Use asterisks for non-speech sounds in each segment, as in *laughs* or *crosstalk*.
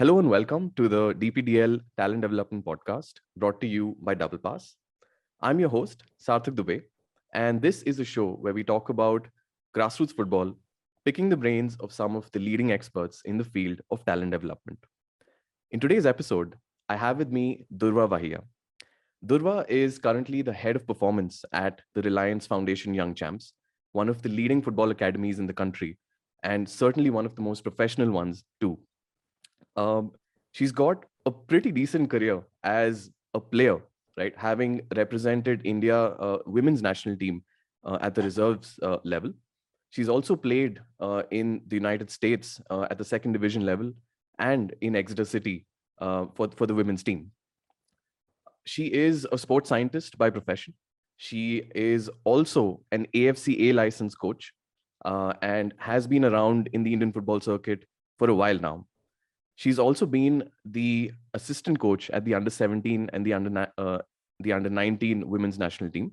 Hello and welcome to the DPDL Talent Development Podcast brought to you by Double Pass. I'm your host, Sarthak Dubey, and this is a show where we talk about grassroots football, picking the brains of some of the leading experts in the field of talent development. In today's episode, I have with me Durva Vahia. Durva is currently the head of performance at the Reliance Foundation Young Champs, one of the leading football academies in the country, and certainly one of the most professional ones too um, she's got a pretty decent career as a player, right? Having represented India uh, women's national team uh, at the reserves uh, level. She's also played uh, in the United States uh, at the second division level and in Exeter City uh, for, for the women's team. She is a sports scientist by profession. She is also an AFC A licensed coach and has been around in the Indian football circuit for a while now. She's also been the assistant coach at the under 17 and the under uh, the under 19 women's national team.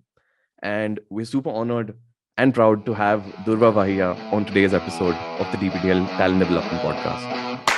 And we're super honored and proud to have Durva Vahia on today's episode of the DPDL Talent Development Podcast.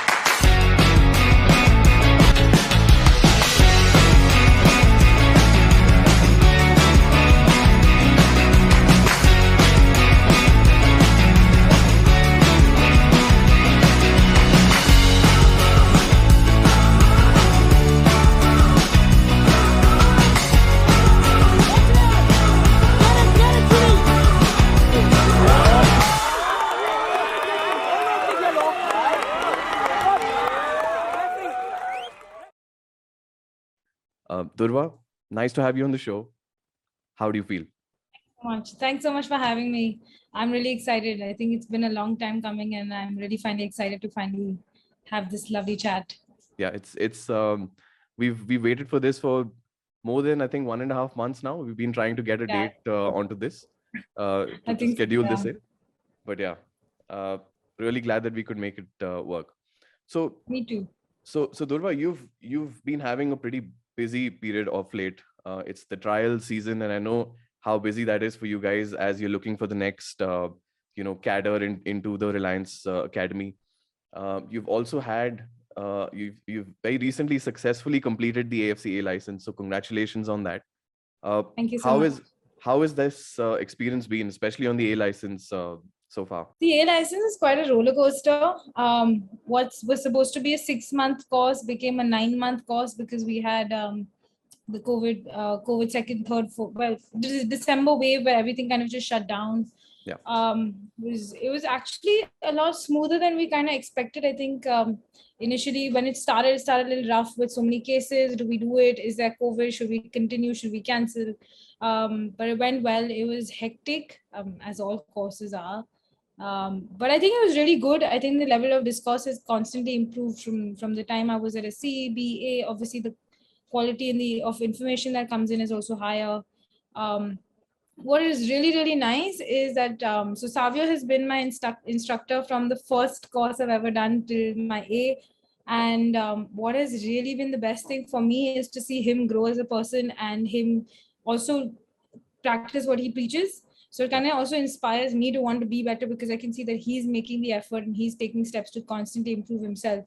Durva, nice to have you on the show. How do you feel? Thanks so much. Thanks so much for having me. I'm really excited. I think it's been a long time coming, and I'm really finally excited to finally have this lovely chat. Yeah, it's it's um, we've we waited for this for more than I think one and a half months now. We've been trying to get a yeah. date uh, onto this, uh, *laughs* I think, schedule yeah. this in. But yeah, uh, really glad that we could make it uh, work. So me too. So so Durva, you've you've been having a pretty busy period of late. Uh, it's the trial season, and I know how busy that is for you guys as you're looking for the next, uh, you know, cadre in, into the Reliance uh, Academy. Uh, you've also had uh, you've you've very recently successfully completed the AFC A license, so congratulations on that. Uh, Thank you so how much. Is, how has this experience been, especially on the A license so far? The A license is quite a roller coaster. Um, what was supposed to be a six month course became a nine month course because we had um, the COVID, uh, COVID second, third, fourth, well, December wave where everything kind of just shut down. Yeah. Um, it was it was actually a lot smoother than we kind of expected. I think um, initially when it started, it started a little rough with so many cases. Do we do it? Is there COVID? Should we continue? Should we cancel? Um, but it went well. It was hectic, um, as all courses are um, but i think it was really good. I think the level of discourse has constantly improved from from the time i was at a cba obviously the quality in the of information that comes in is also higher. Um, what is really really nice is that um, so savio has been my instru- instructor from the first course i've ever done till my a. And um, what has really been the best thing for me is to see him grow as a person and him also practice what he preaches so it kind of also inspires me to want to be better because i can see that he's making the effort and he's taking steps to constantly improve himself.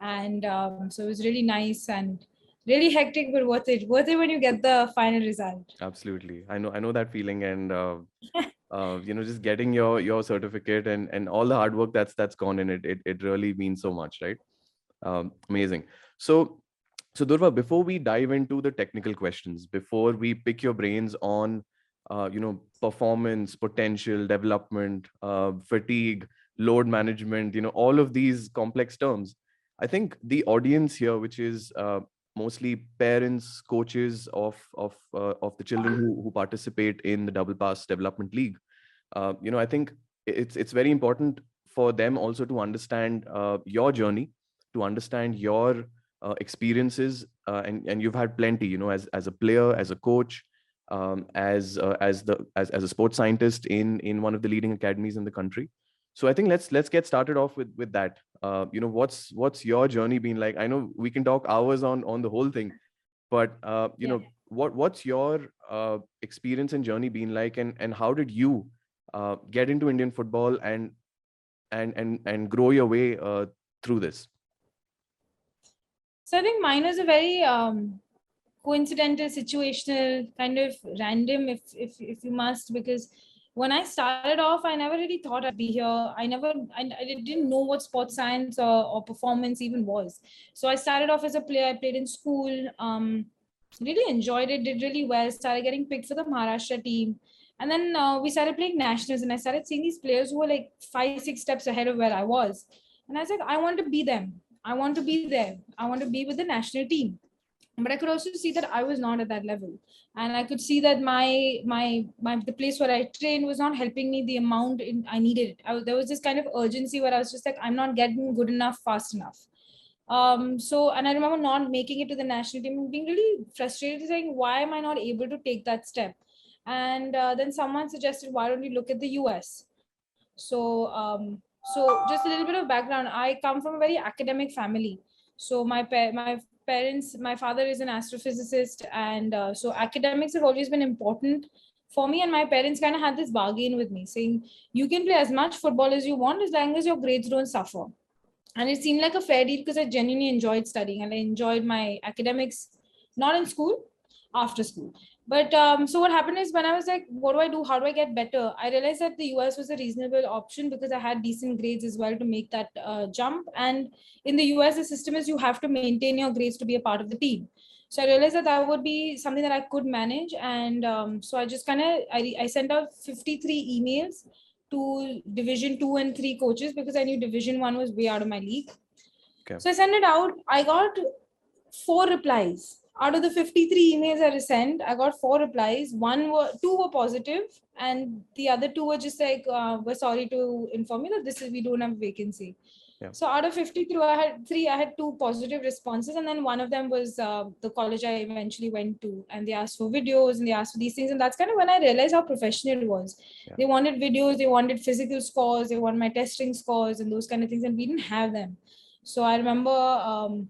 And um, so it was really nice and really hectic but worth it worth it when you get the final result. Absolutely. I know i know that feeling and uh, *laughs* uh, you know just getting your your certificate and and all the hard work that's that's gone in it it, it really means so much right? Um, amazing. So so durva before we dive into the technical questions before we pick your brains on uh, you know performance potential development uh, fatigue load management you know all of these complex terms. I think the audience here which is uh, mostly parents coaches of of uh, of the children who, who participate in the double pass development league uh, you know i think it's it's very important for them also to understand uh, your journey to understand your experiences and and you've had plenty you know as as a player as a coach um, as uh, as the as, as a sports scientist in in one of the leading academies in the country. So i think let's let's get started off with with that. Uh, you know what's what's your journey been like? I know we can talk hours on on the whole thing but uh, you yeah. know what what's your uh, experience and journey been like? And and how did you uh, get into indian football and and and and grow your way uh, through this? So I think mine was a very um, coincidental, situational, kind of random, if if if you must, because when I started off, I never really thought I'd be here. I never, I, I didn't know what sports science or, or performance even was. So I started off as a player. I played in school. Um, really enjoyed it. Did really well. Started getting picked for the Maharashtra team. And then uh, we started playing nationals, and I started seeing these players who were like five, six steps ahead of where I was. And I was like, I want to be them. I want to be there. I want to be with the national team. But I could also see that I was not at that level, and I could see that my my my the place where I trained was not helping me the amount in, I needed. I, there was this kind of urgency where I was just like, I'm not getting good enough fast enough. Um, so, and I remember not making it to the national team being really frustrated, saying, why am I not able to take that step? And uh, then someone suggested, why don't you look at the US? So, um, so just a little bit of background. I come from a very academic family. So my pa- my parents, my father is an astrophysicist, and uh, so academics have always been important for me. And my parents kind of had this bargain with me, saying you can play as much football as you want as long as your grades don't suffer. And it seemed like a fair deal because I genuinely enjoyed studying and I enjoyed my academics, not in school, after school but um, so what happened is when I was like, what do I do? How do I get better? I realized that the US was a reasonable option because I had decent grades as well to make that uh, jump. And in the US, the system is you have to maintain your grades to be a part of the team. So I realized that that would be something that I could manage. And um, so I just kind of, I, I sent out 53 emails to division two and three coaches because I knew division one was way out of my league. Okay. So I sent it out. I got four replies out of the 53 emails I sent, I got four replies. One were two were positive, and the other two were just like, uh, "We're sorry to inform you that this is we don't have a vacancy." Yeah. So out of 53, I had three. I had two positive responses, and then one of them was uh, the college I eventually went to, and they asked for videos and they asked for these things, and that's kind of when I realized how professional it was. Yeah. They wanted videos, they wanted physical scores, they wanted my testing scores, and those kind of things, and we didn't have them. So I remember. Um,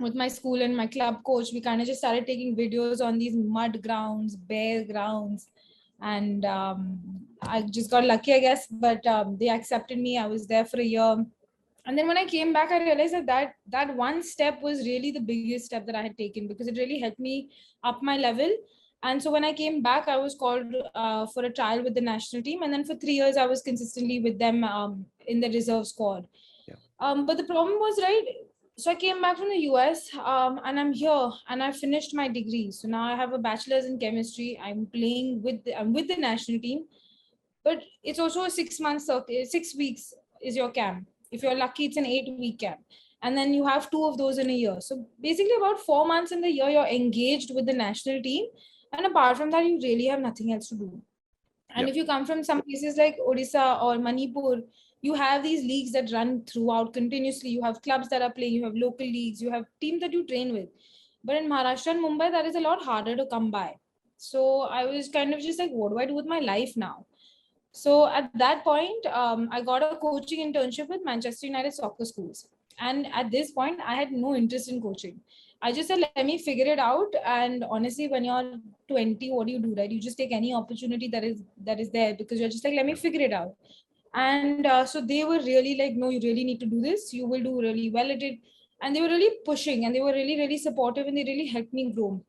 with my school and my club coach, we kind of just started taking videos on these mud grounds, bare grounds. And um, I just got lucky, I guess, but um, they accepted me. I was there for a year. And then when I came back, I realized that, that that one step was really the biggest step that I had taken because it really helped me up my level. And so when I came back, I was called uh, for a trial with the national team. And then for three years, I was consistently with them um, in the reserve squad. Yeah. Um, but the problem was, right, so I came back from the US um, and I'm here and I finished my degree. So now I have a bachelor's in chemistry. I'm playing with the, I'm with the national team, but it's also a six months six weeks is your camp. If you're lucky, it's an eight week camp. And then you have two of those in a year. So basically, about four months in the year, you're engaged with the national team. And apart from that, you really have nothing else to do. And yep. if you come from some places like Odisha or Manipur, you have these leagues that run throughout continuously. You have clubs that are playing, you have local leagues, you have teams that you train with. But in Maharashtra and Mumbai, that is a lot harder to come by. So I was kind of just like, what do I do with my life now? So at that point, um, I got a coaching internship with Manchester United soccer schools. And at this point, I had no interest in coaching. I just said, let me figure it out. And honestly, when you're 20, what do you do, right? You just take any opportunity that is that is there because you're just like, let me figure it out and uh, so they were really like no you really need to do this. You will do really well at it. And they were really pushing and they were really really supportive and they really helped me grow.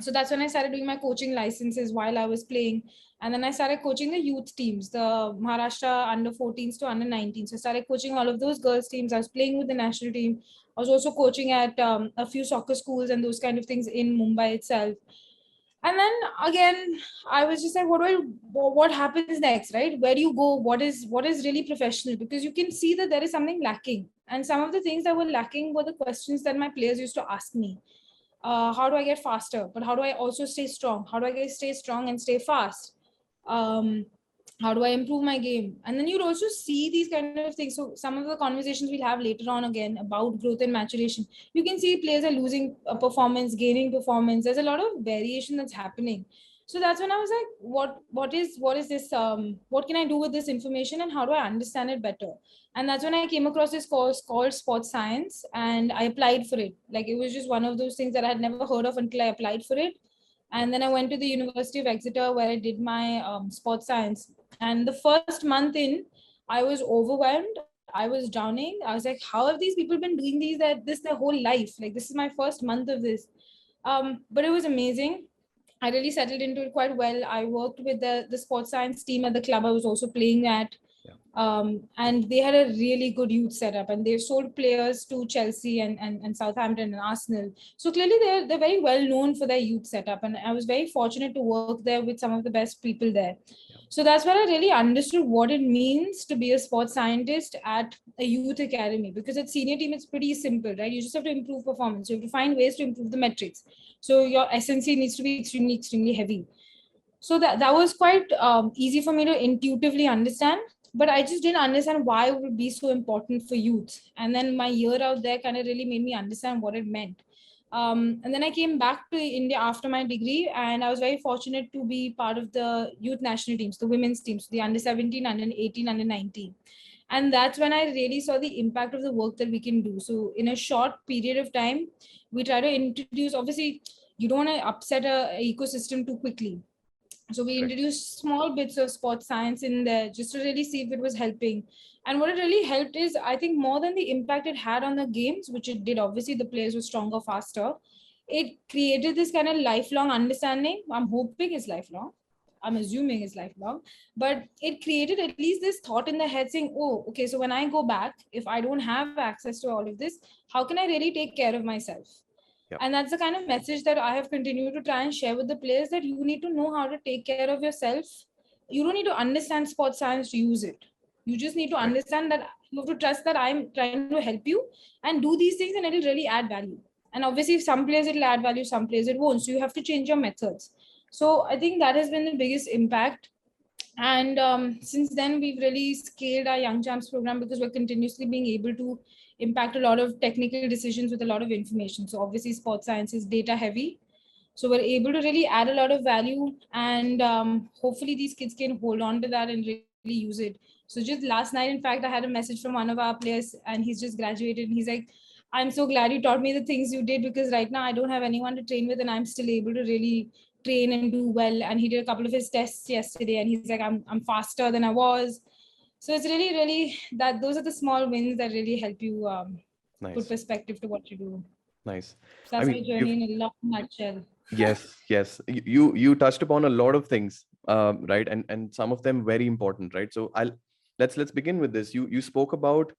So that's when i started doing my coaching licenses while i was playing. And then i started coaching the youth teams the maharashtra under 14s to under 19s so i started coaching all of those girls teams. I was playing with the national team. I was also coaching at um, a few soccer schools and those kind of things in mumbai itself and then again i was just like what do i what happens next right? Where do you go? What is what is really professional? Because you can see that there is something lacking. And some of the things that were lacking were the questions that my players used to ask me. Uh, how do i get faster? But how do i also stay strong? How do i stay strong and stay fast? Um, how do i improve my game? And then you'd also see these kind of things. So some of the conversations we'll have later on again about growth and maturation you can see players are losing performance gaining performance. There's a lot of variation that's happening. So that's when i was like what what is what is this um what can i do with this information and how do i understand it better? And that's when i came across this course called sports science and i applied for it. Like it was just one of those things that i had never heard of until i applied for it and then i went to the university of exeter where i did my um, sports science and the first month in, I was overwhelmed. I was drowning. I was like, how have these people been doing these that this their whole life? Like this is my first month of this. Um, but it was amazing. I really settled into it quite well. I worked with the the sports science team at the club I was also playing at. Um, and they had a really good youth setup and they've sold players to Chelsea and, and, and Southampton and Arsenal. So clearly they're, they're very well known for their youth setup. And I was very fortunate to work there with some of the best people there. So that's where I really understood what it means to be a sports scientist at a youth academy. Because at senior team, it's pretty simple, right? You just have to improve performance. You have to find ways to improve the metrics. So your S&C needs to be extremely, extremely heavy. So that, that was quite um, easy for me to intuitively understand but I just didn't understand why it would be so important for youth. And then my year out there kind of really made me understand what it meant. Um, and then I came back to India after my degree, and I was very fortunate to be part of the youth national teams, the women's teams, the under 17, under 18, under 19. And that's when I really saw the impact of the work that we can do. So, in a short period of time, we try to introduce, obviously, you don't want to upset a, a ecosystem too quickly so we introduced small bits of sports science in there just to really see if it was helping. And what it really helped is, I think, more than the impact it had on the games, which it did, obviously, the players were stronger, faster. It created this kind of lifelong understanding. I'm hoping it's lifelong. I'm assuming it's lifelong, but it created at least this thought in the head saying, oh, okay, so when I go back, if I don't have access to all of this, how can I really take care of myself? Yeah. And that's the kind of message that I have continued to try and share with the players that you need to know how to take care of yourself. You don't need to understand sports science to use it. You just need to understand that you have to trust that I'm trying to help you and do these things and it'll really add value. And obviously, some players it'll add value, some players it won't. So you have to change your methods. So I think that has been the biggest impact. And um, since then, we've really scaled our Young Champs program because we're continuously being able to impact a lot of technical decisions with a lot of information. So obviously sports science is data heavy. So we're able to really add a lot of value and um, hopefully these kids can hold on to that and really use it. So just last night, in fact, I had a message from one of our players and he's just graduated. And he's like, I'm so glad you taught me the things you did because right now I don't have anyone to train with and I'm still able to really train and do well. And he did a couple of his tests yesterday and he's like, I'm, I'm faster than I was so it's really really that those are the small wins that really help you um, nice. put perspective to what you do. Nice. So that's I mean, my journey in a long nutshell. *laughs* Yes yes. You you touched upon a lot of things um, right? And and some of them very important right? So i'll let's let's begin with this. You you spoke about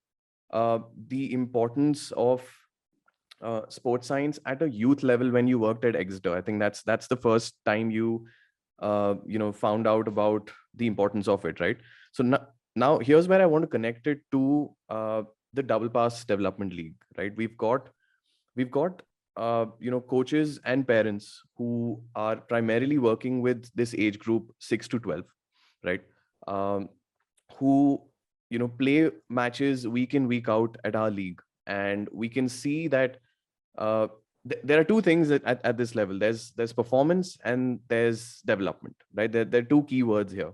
uh, the importance of uh, sports science at a youth level when you worked at exeter. I think that's that's the first time you uh, you know found out about the importance of it right? So now now here's where i want to connect it to uh, the double pass development league right? We've got we've got uh, you know coaches and parents who are primarily working with this age group 6 to 12 right? Um, who you know play matches week in week out at our league. And we can see that uh, th- there are two things at, at, this level. There's there's performance and there's development right? There, there are two keywords here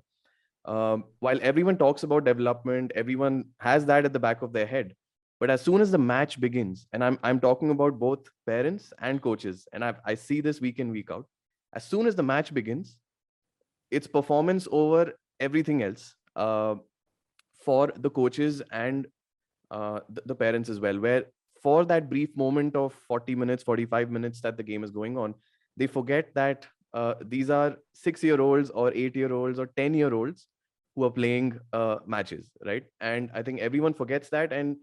um, while everyone talks about development everyone has that at the back of their head. But as soon as the match begins and i'm, I'm talking about both parents and coaches and I've, i see this week in week out as soon as the match begins it's performance over everything else uh, for the coaches and uh, the, the parents as well where for that brief moment of 40 minutes 45 minutes that the game is going on they forget that uh, these are six year olds or eight year olds or 10 year olds who are playing uh, matches, right? And I think everyone forgets that and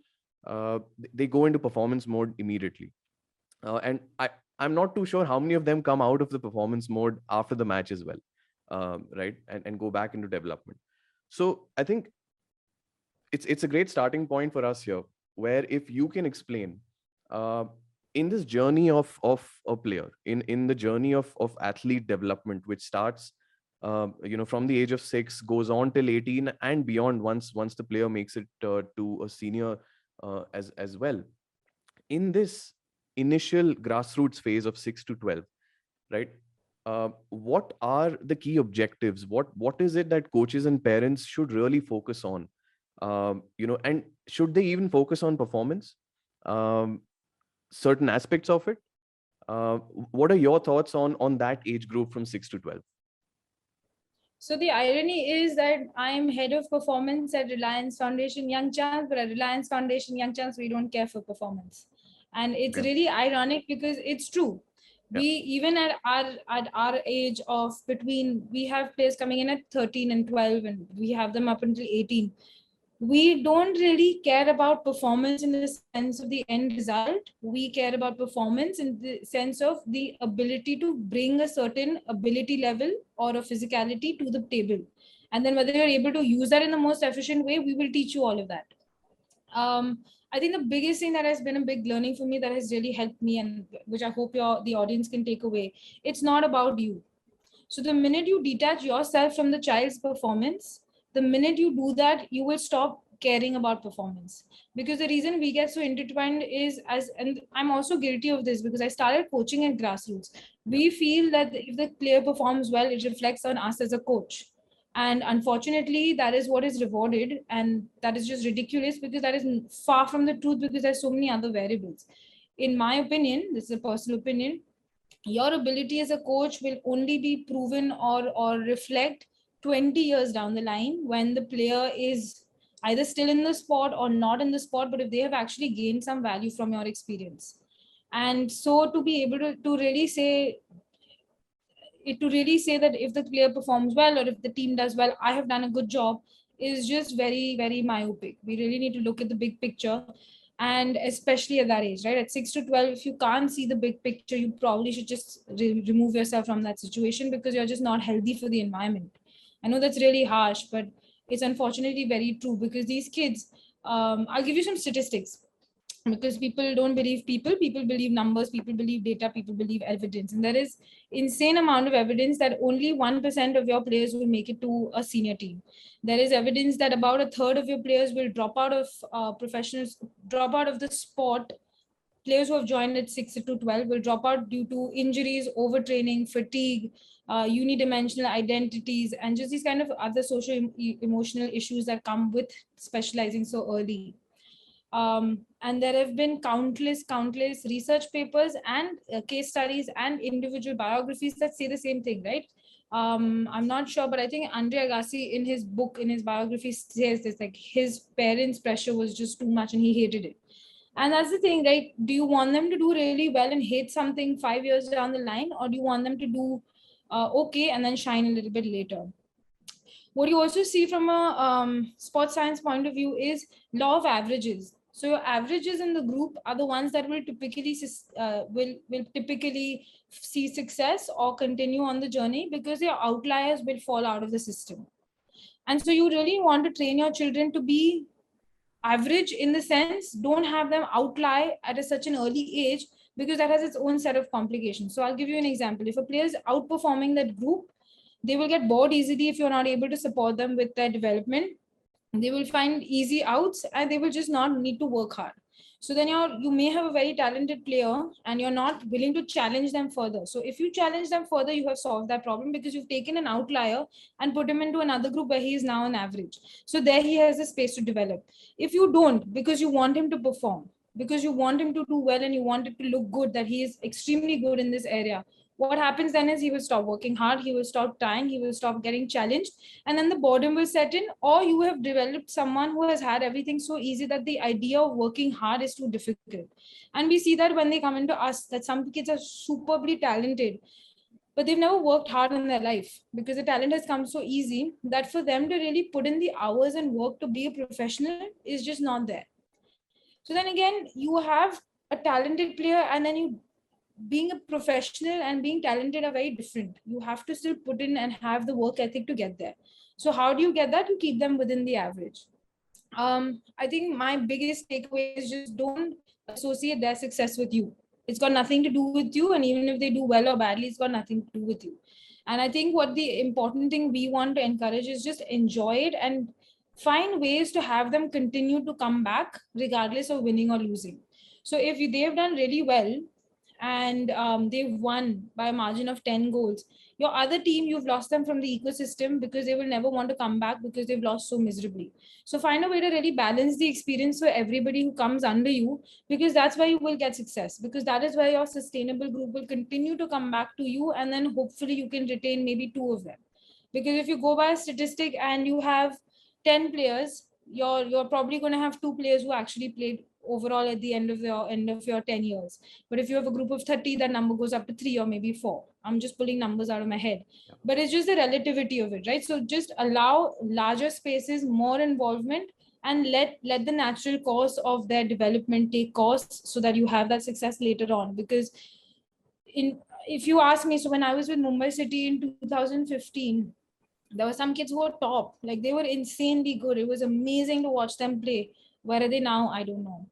uh, they go into performance mode immediately. Uh, and I, I'm not too sure how many of them come out of the performance mode after the match as well, um, right? And, and go back into development. So I think it's it's a great starting point for us here, where if you can explain uh, in this journey of of a player, in in the journey of of athlete development, which starts um, you know from the age of six goes on till 18 and beyond once once the player makes it uh, to a senior uh, as as well. In this initial grassroots phase of 6 to 12 right uh, what are the key objectives? What what is it that coaches and parents should really focus on? Um, you know and should they even focus on performance? Um, certain aspects of it? Uh, what are your thoughts on on that age group from 6 to 12 So the irony is that I am head of performance at Reliance Foundation Young Champs, but at Reliance Foundation Young Champs, we don't care for performance. And it's Yeah. really ironic because it's true. Yeah. We even at our at our age of between we have players coming in at 13 and 12, and we have them up until 18. We don't really care about performance in the sense of the end result. We care about performance in the sense of the ability to bring a certain ability level or a physicality to the table. And then whether you're able to use that in the most efficient way, we will teach you all of that. Um, I think the biggest thing that has been a big learning for me that has really helped me and which I hope your the audience can take away, it's not about you. So the minute you detach yourself from the child's performance, the minute you do that, you will stop caring about performance. Because the reason we get so intertwined is as and I'm also guilty of this because I started coaching at grassroots. We feel that if the player performs well, it reflects on us as a coach and unfortunately that is what is rewarded and that is just ridiculous because that is far from the truth because there's so many other variables in my opinion this is a personal opinion your ability as a coach will only be proven or or reflect 20 years down the line when the player is either still in the sport or not in the sport but if they have actually gained some value from your experience and so to be able to, to really say it to really say that if the player performs well or if the team does well, I have done a good job is just very, very myopic. We really need to look at the big picture. And especially at that age, right? At six to 12, if you can't see the big picture, you probably should just re- remove yourself from that situation because you're just not healthy for the environment. I know that's really harsh, but it's unfortunately very true because these kids, um, I'll give you some statistics. Because people don't believe people people believe numbers people believe data people believe evidence. And there is insane amount of evidence that only 1% of your players will make it to a senior team. There is evidence that about a third of your players will drop out of uh, professionals drop out of the sport. Players who have joined at 6 to 12 will drop out due to injuries overtraining fatigue uh, unidimensional identities and just these kind of other social emotional issues that come with specializing so early. Um, and there have been countless countless research papers and uh, case studies and individual biographies that say the same thing right? Um, i'm not sure but i think andre agassi in his book in his biography says this like his parents pressure was just too much and he hated it. And that's the thing right? Do you want them to do really well and hate something five years down the line or do you want them to do uh, okay and then shine a little bit later what you also see from a um, sports science point of view is law of averages so your averages in the group are the ones that will typically uh, will will typically see success or continue on the journey because your outliers will fall out of the system. And so you really want to train your children to be average in the sense don't have them outlie at a, such an early age because that has its own set of complications. So I'll give you an example. If a player is outperforming that group, they will get bored easily if you're not able to support them with their development. They will find easy outs and they will just not need to work hard. So then you're you may have a very talented player and you're not willing to challenge them further. So if you challenge them further you have solved that problem because you've taken an outlier and put him into another group where he is now an average. So there he has a space to develop. If you don't because you want him to perform because you want him to do well and you want it to look good that he is extremely good in this area. What happens then is he will stop working hard he will stop trying he will stop getting challenged and then the boredom will set in or you have developed someone who has had everything so easy that the idea of working hard is too difficult. And we see that when they come into us that some kids are superbly talented but they've never worked hard in their life because the talent has come so easy that for them to really put in the hours and work to be a professional is just not there so then again you have a talented player and then you being a professional and being talented are very different. You have to still put in and have the work ethic to get there. So how do you get that? You keep them within the average. Um, I think my biggest takeaway is just don't associate their success with you. It's got nothing to do with you, and even if they do well or badly, it's got nothing to do with you. And I think what the important thing we want to encourage is just enjoy it and find ways to have them continue to come back regardless of winning or losing. So if they've done really well, and um, they've won by a margin of 10 goals. Your other team, you've lost them from the ecosystem because they will never want to come back because they've lost so miserably. So find a way to really balance the experience for everybody who comes under you because that's where you will get success because that is where your sustainable group will continue to come back to you and then hopefully you can retain maybe two of them. because if you go by a statistic and you have 10 players you're you're probably going to have two players who actually played overall at the end of your end of your 10 years. But if you have a group of 30 that number goes up to 3 or maybe 4 i'm just pulling numbers out of my head. But it's just the relativity of it right? So just allow larger spaces more involvement and let let the natural course of their development take course so that you have that success later on. Because in if you ask me so when i was with mumbai city in 2015 there were some kids who were top. Like they were insanely good. It was amazing to watch them play. Where are they now? I don't know.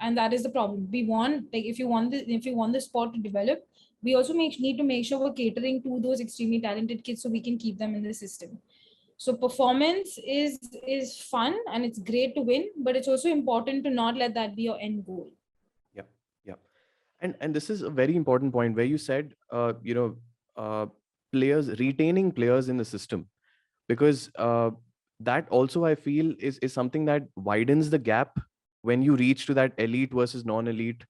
And that is the problem. We want like if you want the if you want the sport to develop we also make, need to make sure we're catering to those extremely talented kids so we can keep them in the system. So performance is is fun and it's great to win but it's also important to not let that be your end goal. Yeah, yeah. and and this is a very important point where you said uh, you know uh, players retaining players in the system because uh, that also i feel is is something that widens the gap when you reach to that elite versus non-elite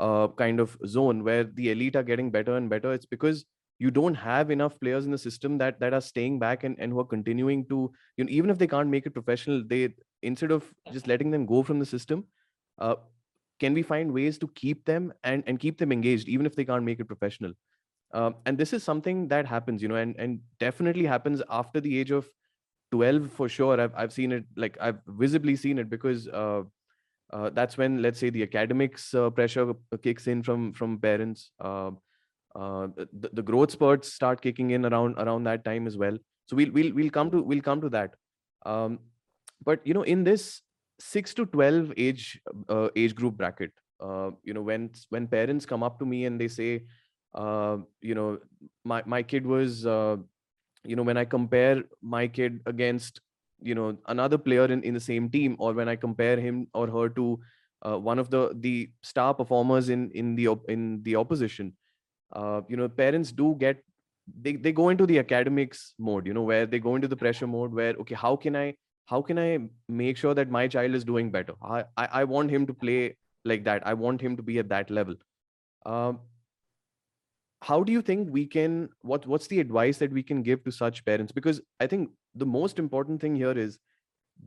uh, kind of zone where the elite are getting better and better. It's because you don't have enough players in the system that that are staying back and, and who are continuing to you know even if they can't make it professional they instead of just letting them go from the system uh, can we find ways to keep them and, and keep them engaged even if they can't make it professional um, and this is something that happens you know and, and definitely happens after the age of 12 for sure. I've, I've seen it like i've visibly seen it because uh, uh, that's when let's say the academics uh, pressure kicks in from from parents. Uh, uh, the, the growth spurts start kicking in around around that time as well. So we'll we'll, we'll come to we'll come to that. Um, but you know in this 6 to 12 age uh, age group bracket uh, you know when when parents come up to me and they say uh, you know my my kid was uh, you know when i compare my kid against you know another player in, in the same team or when i compare him or her to uh, one of the the star performers in in the in the opposition uh, you know parents do get they, they go into the academics mode you know where they go into the pressure mode where okay how can i how can i make sure that my child is doing better? I i, I want him to play like that. I want him to be at that level. Um, how do you think we can what what's the advice that we can give to such parents? Because i think the most important thing here is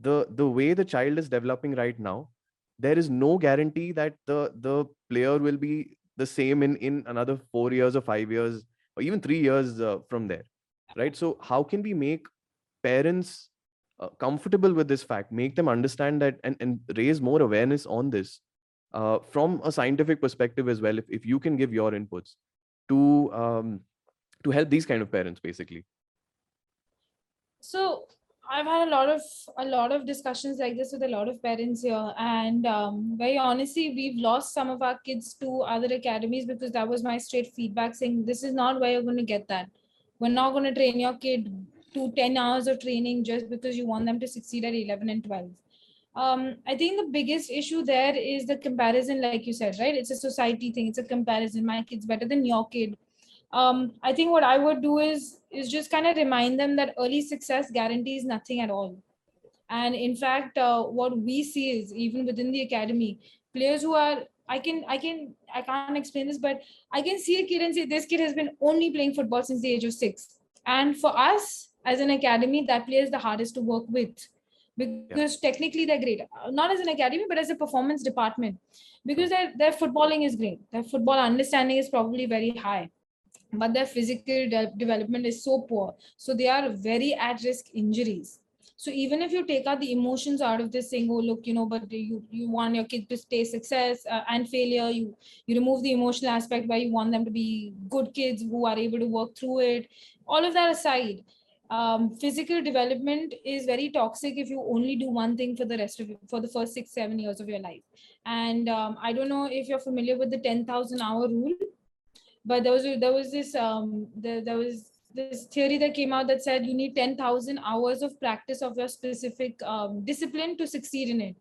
the the way the child is developing right now there is no guarantee that the the player will be the same in in another 4 years or 5 years or even 3 years uh, from there right? So how can we make parents uh, comfortable with this fact make them understand that and, and raise more awareness on this uh, from a scientific perspective as well if, if you can give your inputs to um, to help these kind of parents basically. So i've had a lot of a lot of discussions like this with a lot of parents here and um, very honestly we've lost some of our kids to other academies because that was my straight feedback saying this is not where you're going to get that. We're not going to train your kid to 10 hours of training just because you want them to succeed at 11 and 12 um, I think the biggest issue there is the comparison, like you said, right? It's a society thing. It's a comparison. My kid's better than your kid. Um, I think what I would do is is just kind of remind them that early success guarantees nothing at all. And in fact, uh, what we see is even within the academy, players who are I can I can I can't explain this, but I can see a kid and say this kid has been only playing football since the age of six. And for us as an academy, that player is the hardest to work with because yeah. technically they're great. Not as an academy but as a performance department. Because their, their footballing is great. Their football understanding is probably very high. But their physical de- development is so poor. So they are very at risk injuries. So even if you take out the emotions out of this saying oh look you know but you you want your kid to stay success uh, and failure you you remove the emotional aspect where you want them to be good kids who are able to work through it. All of that aside um, physical development is very toxic if you only do one thing for the rest of for the first six seven years of your life. And um, i don't know if you're familiar with the 10000 hour rule but there was there was this um, there, there was this theory that came out that said you need 10000 hours of practice of your specific um, discipline to succeed in it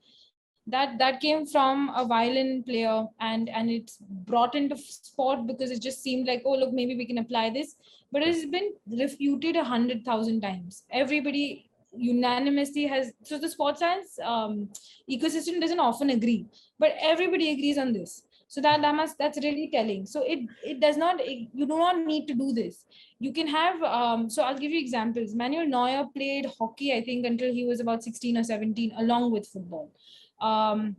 that that came from a violin player and and it's brought into sport because it just seemed like oh look maybe we can apply this. But it's been refuted a hundred thousand times. Everybody unanimously has so the sports science um, ecosystem doesn't often agree but everybody agrees on this. So that, that must that's really telling. So it it does not it, you do not need to do this. You can have um, so i'll give you examples. Manuel neuer played hockey i think until he was about 16 or 17 along with football um,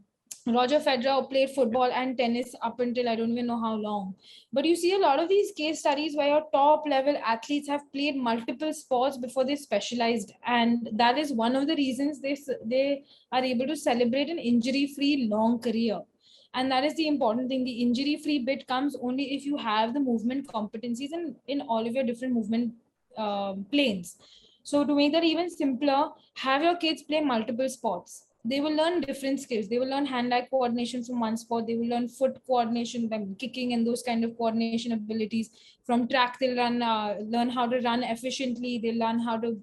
Roger Federer played football and tennis up until I don't even know how long. But you see a lot of these case studies where your top level athletes have played multiple sports before they specialized. And that is one of the reasons they, they are able to celebrate an injury free long career. And that is the important thing. The injury free bit comes only if you have the movement competencies in, in all of your different movement uh, planes. So, to make that even simpler, have your kids play multiple sports they will learn different skills. They will learn hand-eye coordination from one sport. They will learn foot coordination, them kicking and those kind of coordination abilities. From track, they'll learn uh, learn how to run efficiently. They learn how to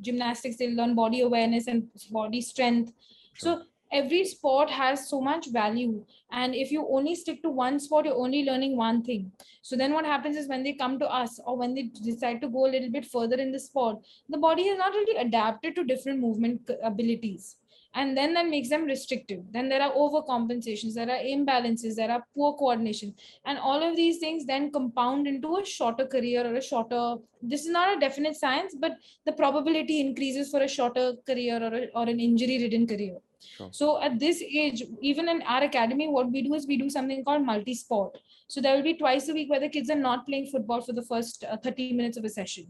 gymnastics. They learn body awareness and body strength. Sure. So every sport has so much value and if you only stick to one sport you're only learning one thing so then what happens is when they come to us or when they decide to go a little bit further in the sport the body is not really adapted to different movement abilities and then that makes them restrictive. Then there are overcompensations there are imbalances there are poor coordination. And all of these things then compound into a shorter career or a shorter this is not a definite science but the probability increases for a shorter career or, a, or an injury ridden career. Sure. so at this age even in our academy what we do is we do something called multi-sport. So there will be twice a week where the kids are not playing football for the first uh, 30 minutes of a session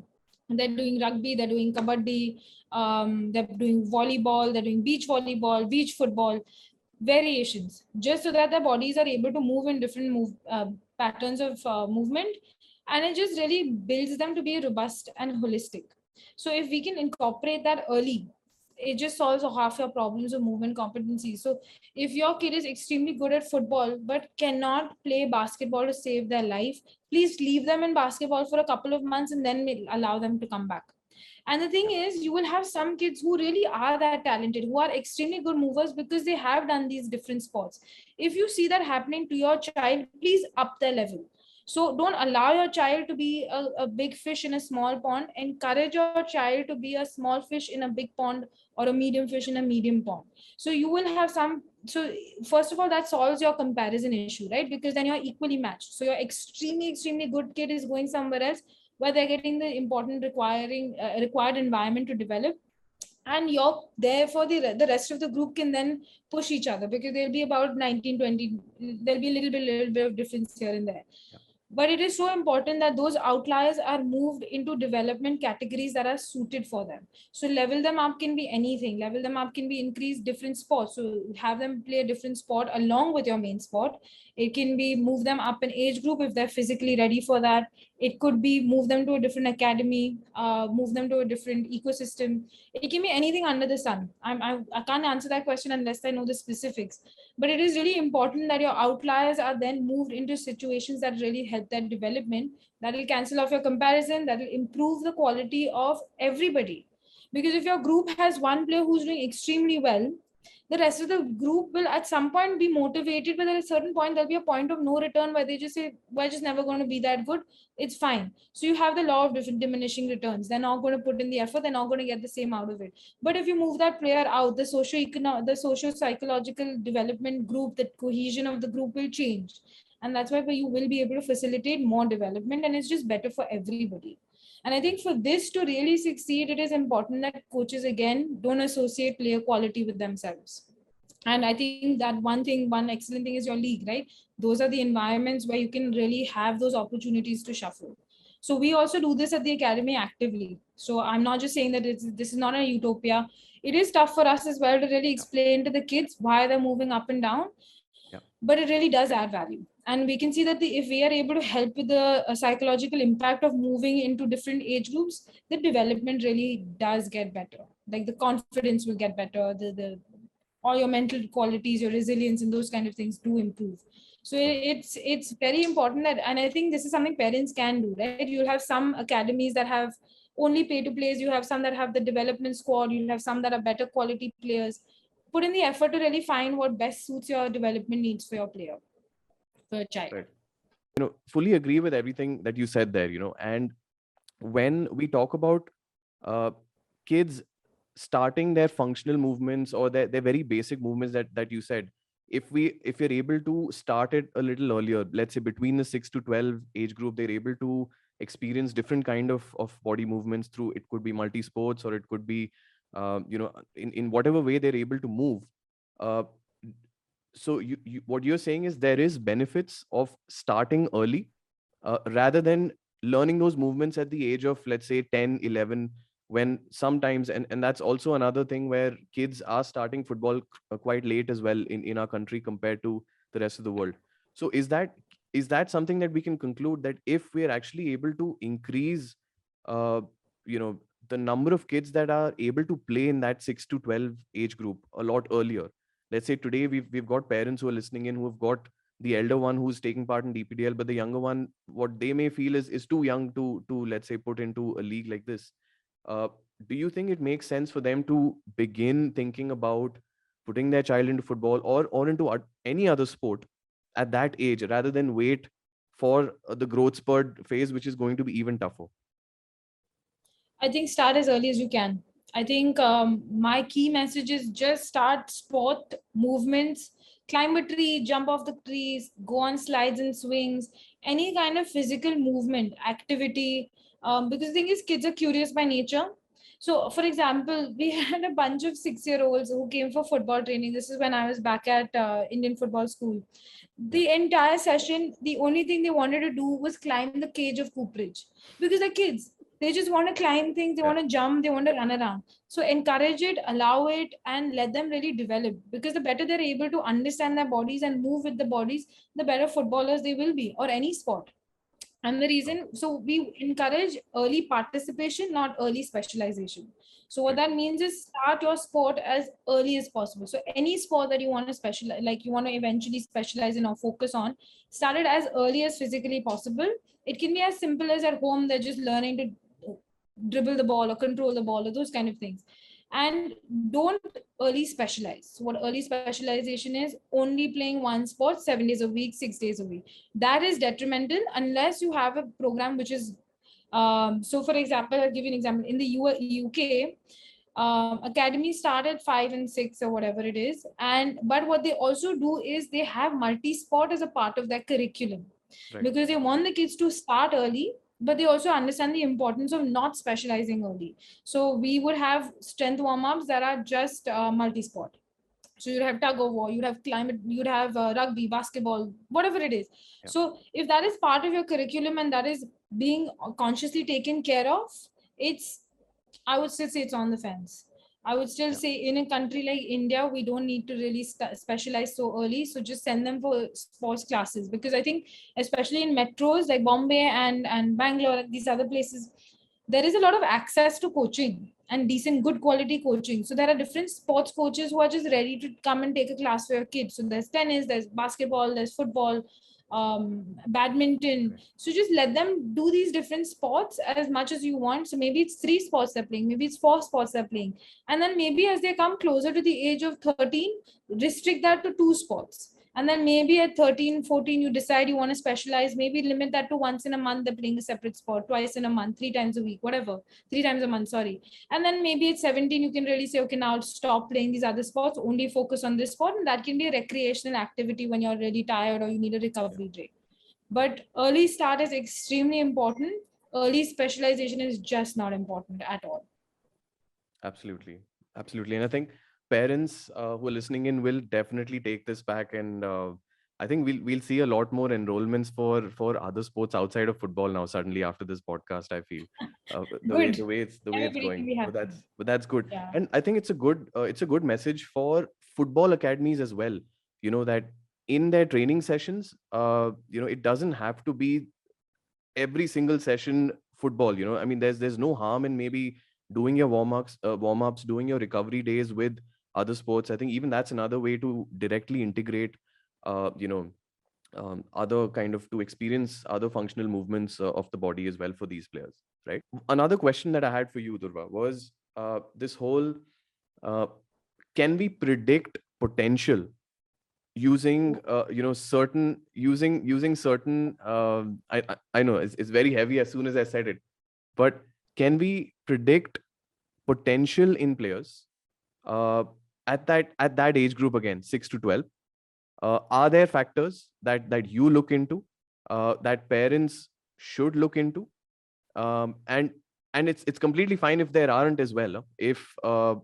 they're doing rugby they're doing kabaddi um, they're doing volleyball they're doing beach volleyball beach football variations. Just so that their bodies are able to move in different move uh, patterns of uh, movement and it just really builds them to be robust and holistic. So if we can incorporate that early it just solves half your problems of movement competency. So if your kid is extremely good at football but cannot play basketball to save their life, please leave them in basketball for a couple of months and then allow them to come back. And the thing is, you will have some kids who really are that talented, who are extremely good movers because they have done these different sports. If you see that happening to your child, please up their level so don't allow your child to be a, a big fish in a small pond. Encourage your child to be a small fish in a big pond or a medium fish in a medium pond. So you will have some. So first of all, that solves your comparison issue, right? Because then you're equally matched. So your extremely, extremely good kid is going somewhere else where they're getting the important requiring uh, required environment to develop and you're there for the the rest of the group can then push each other because there'll be about 19 20 there'll be a little bit little bit of difference here and there yeah but it is so important that those outliers are moved into development categories that are suited for them. So level them up can be anything. Level them up can be increased different sports so have them play a different sport along with your main sport. It can be move them up an age group if they're physically ready for that it could be move them to a different academy uh, move them to a different ecosystem. It can be anything under the sun. I'm, I, I can't answer that question unless i know the specifics. But it is really important that your outliers are then moved into situations that really help that development that will cancel off your comparison that will improve the quality of everybody. Because if your group has one player who's doing extremely well the rest of the group will at some point be motivated but at a certain point there'll be a point of no return where they just say we're just never going to be that good. It's fine. So you have the law of different diminishing returns. They're not going to put in the effort. They're not going to get the same out of it. But if you move that player out the socio economic the socio psychological development group the cohesion of the group will change. And that's why you will be able to facilitate more development and it's just better for everybody and I think for this to really succeed, it is important that coaches again don't associate player quality with themselves. And I think that one thing, one excellent thing is your league, right? Those are the environments where you can really have those opportunities to shuffle. So we also do this at the academy actively. So I'm not just saying that it's, this is not a utopia. It is tough for us as well to really explain to the kids why they're moving up and down. Yeah. But it really does add value and we can see that the, if we are able to help with the uh, psychological impact of moving into different age groups the development really does get better. Like the confidence will get better the, the all your mental qualities your resilience and those kind of things do improve. So it's it's very important that and i think this is something parents can do right? You'll have some academies that have only pay to plays you have some that have the development squad you have some that are better quality players. Put in the effort to really find what best suits your development needs for your player per child right. you know fully agree with everything that you said there you know and when we talk about uh, kids starting their functional movements or their, their very basic movements that that you said if we if you're able to start it a little earlier let's say between the 6 to 12 age group they're able to experience different kind of of body movements through it could be multi sports or it could be uh, you know in in whatever way they're able to move uh, so you, you what you're saying is there is benefits of starting early uh, rather than learning those movements at the age of let's say 10 11 when sometimes and, and that's also another thing where kids are starting football uh, quite late as well in, in our country compared to the rest of the world. So is that is that something that we can conclude that if we're actually able to increase uh, you know the number of kids that are able to play in that 6 to 12 age group a lot earlier let's say today we've we've got parents who are listening in who have got the elder one who's taking part in DPDL, but the younger one, what they may feel is is too young to to let's say put into a league like this. Uh, do you think it makes sense for them to begin thinking about putting their child into football or or into any other sport at that age rather than wait for uh, the growth spurt phase, which is going to be even tougher? I think start as early as you can. I think um, my key message is just start sport movements, climb a tree, jump off the trees, go on slides and swings, any kind of physical movement, activity. Um, because the thing is, kids are curious by nature. So, for example, we *laughs* had a bunch of six year olds who came for football training. This is when I was back at uh, Indian football school. The entire session, the only thing they wanted to do was climb the cage of Cooperage because they're kids they just want to climb things they yeah. want to jump they want to run around. So encourage it allow it and let them really develop. Because the better they're able to understand their bodies and move with the bodies the better footballers they will be or any sport. And the reason so we encourage early participation not early specialization. So what that means is start your sport as early as possible. So any sport that you want to specialize like you want to eventually specialize in or focus on start it as early as physically possible. It can be as simple as at home they're just learning to dribble the ball or control the ball or those kind of things. And don't early specialize. What early specialization is only playing one sport seven days a week six days a week. That is detrimental unless you have a program which is um, so for example i'll give you an example. In the uk um, academy started five and six or whatever it is. And but what they also do is they have multi-sport as a part of their curriculum. Right. because they want the kids to start early but they also understand the importance of not specializing early. So we would have strength warm-ups that are just uh, multi-sport. So you'd have tug of war, you'd have climate, you'd have uh, rugby, basketball, whatever it is. Yeah. So if that is part of your curriculum and that is being consciously taken care of, it's, I would still say it's on the fence. I would still say in a country like India, we don't need to really specialize so early. So just send them for sports classes. Because I think, especially in metros like Bombay and and Bangalore, these other places, there is a lot of access to coaching and decent, good quality coaching. So there are different sports coaches who are just ready to come and take a class for your kids. So there's tennis, there's basketball, there's football, um, badminton. So just let them do these different sports as much as you want. So maybe it's three sports they're playing, maybe it's four sports they're playing. And then maybe as they come closer to the age of 13, restrict that to two sports and then maybe at 13 14 you decide you want to specialize maybe limit that to once in a month they're playing a separate sport twice in a month three times a week whatever three times a month sorry. And then maybe at 17 you can really say okay now I'll stop playing these other sports only focus on this sport and that can be a recreational activity when you're really tired or you need a recovery break. But early start is extremely important. Early specialization is just not important at all. Absolutely. Absolutely. And i think parents uh, who are listening in will definitely take this back and uh, I think we'll we'll see a lot more enrollments for for other sports outside of football now. Suddenly after this podcast, I feel uh, *laughs* the, way, the way it's the way it's going. But that's but that's good, yeah. and I think it's a good uh, it's a good message for football academies as well. You know that in their training sessions, uh, you know it doesn't have to be every single session football. You know, I mean, there's there's no harm in maybe doing your warm ups, uh, warm ups, doing your recovery days with other sports i think even that's another way to directly integrate uh, you know um, other kind of to experience other functional movements uh, of the body as well for these players right? Another question that i had for you durva was uh, this whole uh, can we predict potential using uh, you know certain using using certain um, I, I, know it's, it's very heavy as soon as i said it but can we predict potential in players uh, at that at that age group again 6 to 12 uh, are there factors that that you look into uh, that parents should look into? Um, and and it's it's completely fine if there aren't as well if uh,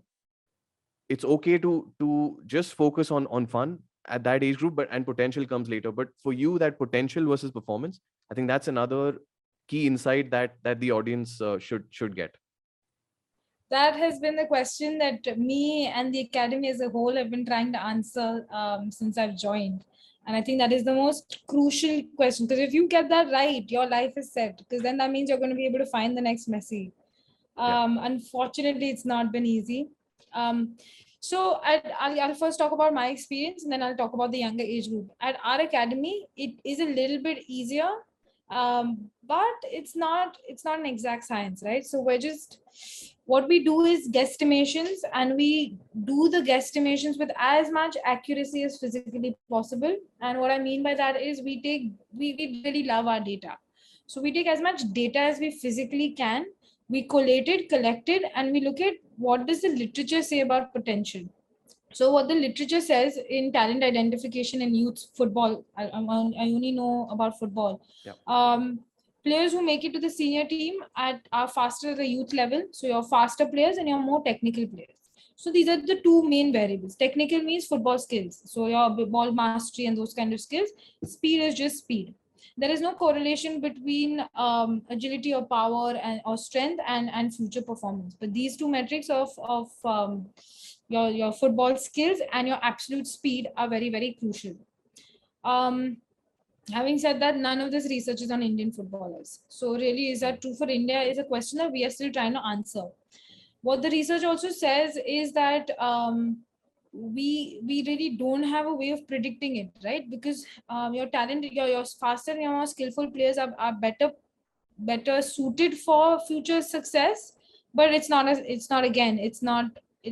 it's okay to to just focus on on fun at that age group but and potential comes later. But for you that potential versus performance i think that's another key insight that that the audience uh, should should get that has been the question that me and the academy as a whole have been trying to answer um, since I've joined. And I think that is the most crucial question because if you get that right, your life is set. Because then that means you're going to be able to find the next Messi. Um, yeah. Unfortunately, it's not been easy. Um, so i will I'll first talk about my experience and then I'll talk about the younger age group. At our academy, it is a little bit easier um, but it's not it's not an exact science right so we're just what we do is guesstimations and we do the guesstimations with as much accuracy as physically possible and what i mean by that is we take we, we really love our data so we take as much data as we physically can we collate it collect it and we look at what does the literature say about potential so what the literature says in talent identification in youth football, I, I only know about football. Yeah. Um, players who make it to the senior team at are faster at the youth level. So you're faster players and you're more technical players. So these are the two main variables. Technical means football skills. So your ball mastery and those kind of skills. Speed is just speed. There is no correlation between um, agility or power and or strength and, and future performance. But these two metrics of, of um, your your football skills and your absolute speed are very very crucial um having said that none of this research is on indian footballers. So really is that true for india? Is a question that we are still trying to answer. What the research also says is that um, we we really don't have a way of predicting it right? Because um, your talent your, your faster and your more skillful players are, are better better suited for future success but it's not as it's not again it's not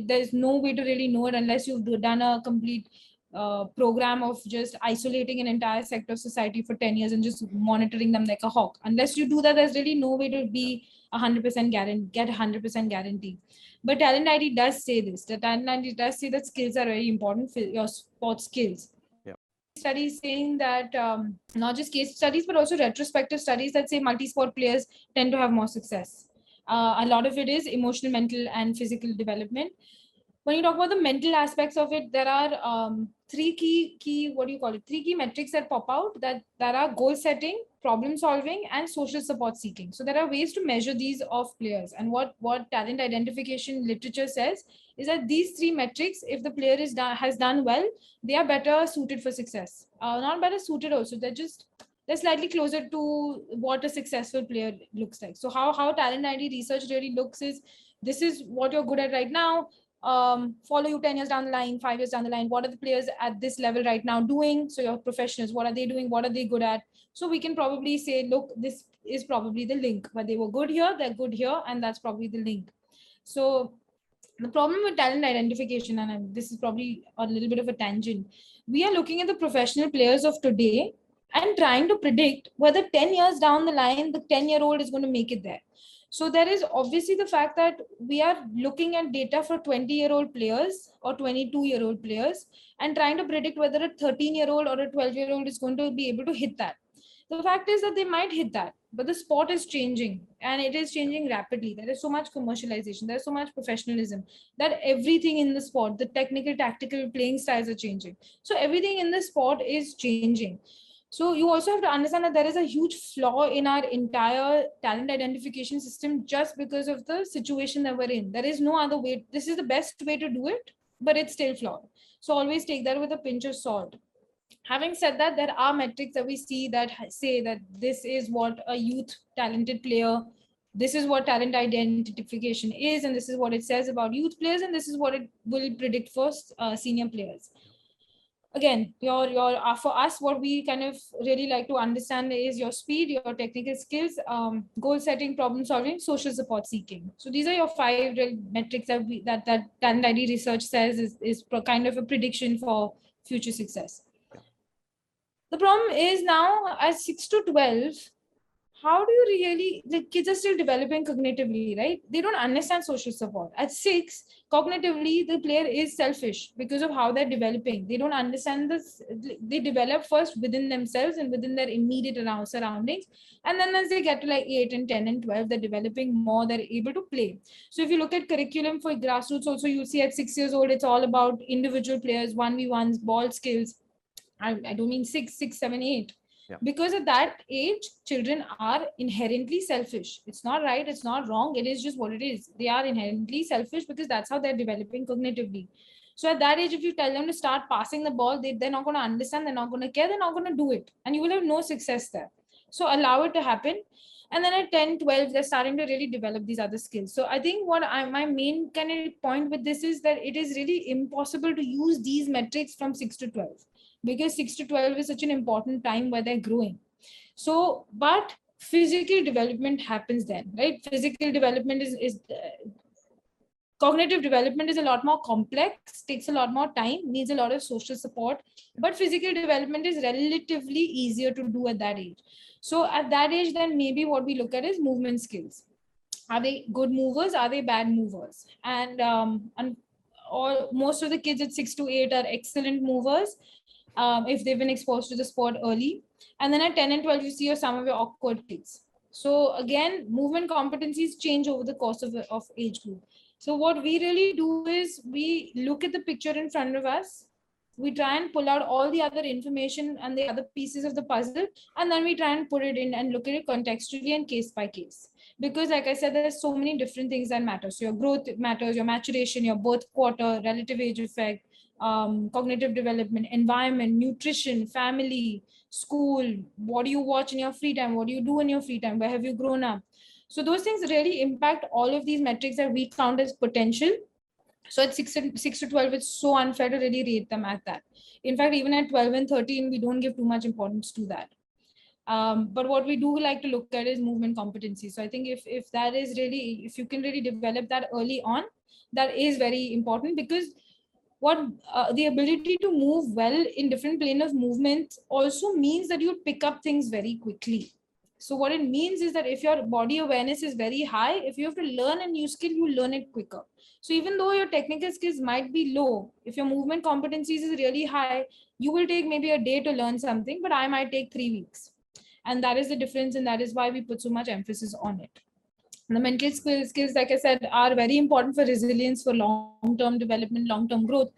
there's no way to really know it unless you've done a complete uh, program of just isolating an entire sector of society for 10 years and just monitoring them like a hawk. Unless you do that, there's really no way to be 100% guarantee, get 100% guarantee. But Talent ID does say this. The Talent ID does say that skills are very important for your sports skills. Yeah. Studies saying that um, not just case studies, but also retrospective studies that say multi-sport players tend to have more success. Uh, a lot of it is emotional, mental, and physical development. When you talk about the mental aspects of it, there are um, three key key what do you call it? Three key metrics that pop out that that are goal setting, problem solving, and social support seeking. So there are ways to measure these of players. And what what talent identification literature says is that these three metrics, if the player is done, has done well, they are better suited for success. Uh, not better suited also. They're just they're slightly closer to what a successful player looks like. So how how talent ID research really looks is this is what you're good at right now. Um, follow you 10 years down the line, five years down the line. What are the players at this level right now doing? So your professionals, what are they doing? What are they good at? So we can probably say, look, this is probably the link. But they were good here, they're good here, and that's probably the link. So the problem with talent identification, and this is probably a little bit of a tangent, we are looking at the professional players of today and trying to predict whether 10 years down the line the 10 year old is going to make it there so there is obviously the fact that we are looking at data for 20 year old players or 22 year old players and trying to predict whether a 13 year old or a 12 year old is going to be able to hit that. The fact is that they might hit that but the sport is changing and it is changing rapidly. There is so much commercialization. There's so much professionalism that everything in the sport the technical tactical playing styles are changing. So everything in the sport is changing so you also have to understand that there is a huge flaw in our entire talent identification system just because of the situation that we're in. There is no other way. This is the best way to do it, but it's still flawed. So always take that with a pinch of salt. Having said that, there are metrics that we see that say that this is what a youth talented player, this is what talent identification is, and this is what it says about youth players, and this is what it will predict for uh, senior players again your your uh, for us what we kind of really like to understand is your speed your technical skills um, goal setting problem solving social support seeking. So these are your five real metrics that we that that talent id research says is, is kind of a prediction for future success. The problem is now at 6 to 12 how do you really the kids are still developing cognitively right? They don't understand social support. At six cognitively the player is selfish because of how they're developing. They don't understand this they develop first within themselves and within their immediate around surroundings. And then as they get to like 8 and 10 and 12 they're developing more they're able to play. So if you look at curriculum for grassroots also you see at six years old it's all about individual players 1v1s ball skills. I, I don't mean six six seven eight Because at that age children are inherently selfish. It's not right it's not wrong it is just what it is. They are inherently selfish because that's how they're developing cognitively. So at that age if you tell them to start passing the ball they, they're not going to understand they're not going to care they're not going to do it. And you will have no success there. So allow it to happen. And then at 10 12 they're starting to really develop these other skills. So i think what i my main kind of point with this is that it is really impossible to use these metrics from 6 to 12 because 6 to 12 is such an important time where they're growing. So but physical development happens then right? Physical development is is uh, cognitive development is a lot more complex takes a lot more time needs a lot of social support but physical development is relatively easier to do at that age. So at that age then maybe what we look at is movement skills. Are they good movers? Are they bad movers? And um and all most of the kids at 6 to 8 are excellent movers um, if they've been exposed to the sport early. And then at 10 and 12, you see some of your awkward kids. So again, movement competencies change over the course of, of age group. So what we really do is we look at the picture in front of us. We try and pull out all the other information and the other pieces of the puzzle, and then we try and put it in and look at it contextually and case by case. Because, like I said, there's so many different things that matter. So your growth matters, your maturation, your birth quarter, relative age effect, um, cognitive development, environment, nutrition, family, school. What do you watch in your free time? What do you do in your free time? Where have you grown up? So those things really impact all of these metrics that we count as potential. So at six, six to 12, it's so unfair to really rate them at that. In fact, even at 12 and 13, we don't give too much importance to that. Um, but what we do like to look at is movement competency. So I think if, if that is really, if you can really develop that early on, that is very important because what uh, the ability to move well in different plane of movement also means that you pick up things very quickly. So what it means is that if your body awareness is very high if you have to learn a new skill you learn it quicker. So even though your technical skills might be low if your movement competencies is really high you will take maybe a day to learn something but i might take 3 weeks. And that is the difference and that is why we put so much emphasis on it the mental skills, skills, like I said, are very important for resilience, for long-term development, long-term growth.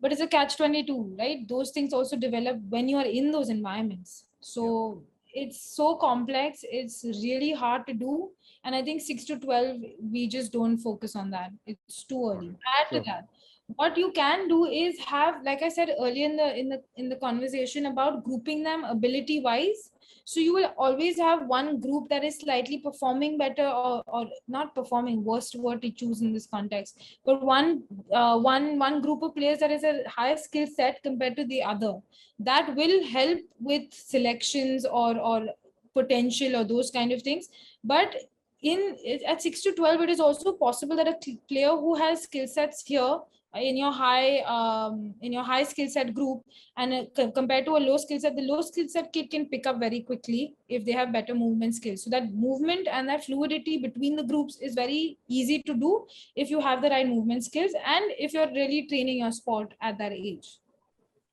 But it's a catch-22, right? Those things also develop when you are in those environments. So yeah. it's so complex. It's really hard to do. And I think 6 to 12, we just don't focus on that. It's too early. Add to that. What you can do is have, like I said earlier in the in the in the conversation about grouping them ability wise so you will always have one group that is slightly performing better or, or not performing worst word to choose in this context. But one uh, one one group of players that is a higher skill set compared to the other that will help with selections or or potential or those kind of things. But in at 6 to 12 it is also possible that a player who has skill sets here in your high um, in your high skill set group and uh, compared to a low skill set the low skill set kid can pick up very quickly if they have better movement skills. So that movement and that fluidity between the groups is very easy to do if you have the right movement skills and if you're really training your sport at that age.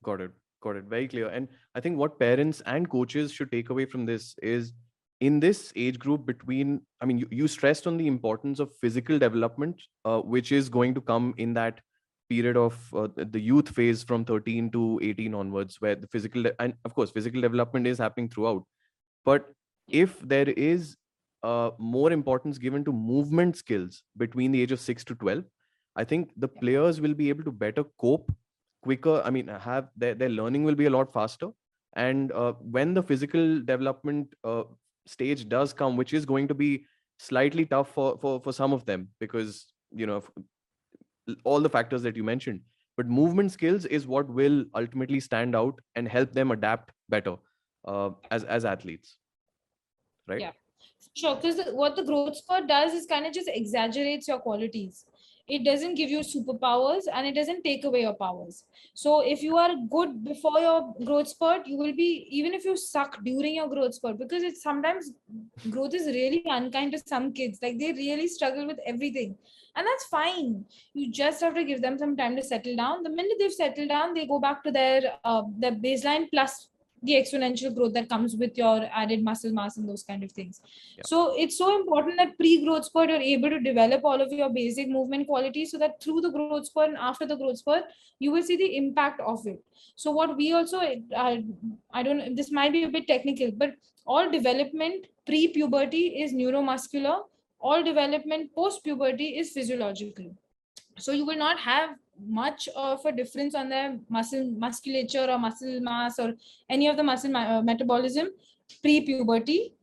Got it. Got it. Very clear. And i think what parents and coaches should take away from this is in this age group between i mean you, you stressed on the importance of physical development uh, which is going to come in that period of uh, the youth phase from 13 to 18 onwards where the physical de- and of course physical development is happening throughout. But if there is uh, more importance given to movement skills between the age of 6 to 12 i think the players will be able to better cope quicker i mean have their, their learning will be a lot faster. And uh, when the physical development uh, stage does come which is going to be slightly tough for, for for some of them because you know all the factors that you mentioned but movement skills is what will ultimately stand out and help them adapt better uh, as as athletes right? Yeah. Sure because what the growth spurt does is kind of just exaggerates your qualities it doesn't give you superpowers and it doesn't take away your powers. So if you are good before your growth spurt you will be even if you suck during your growth spurt because it's sometimes growth is really unkind to some kids. Like they really struggle with everything. And that's fine. You just have to give them some time to settle down. The minute they've settled down they go back to their uh, their baseline plus the exponential growth that comes with your added muscle mass and those kind of things. Yeah. So it's so important that pre-growth spurt you're able to develop all of your basic movement qualities so that through the growth spurt and after the growth spurt you will see the impact of it. So what we also uh, I don't know this might be a bit technical but all development pre-puberty is neuromuscular all development post-puberty is physiological so you will not have much of a difference on their muscle musculature or muscle mass or any of the muscle uh, metabolism pre-puberty.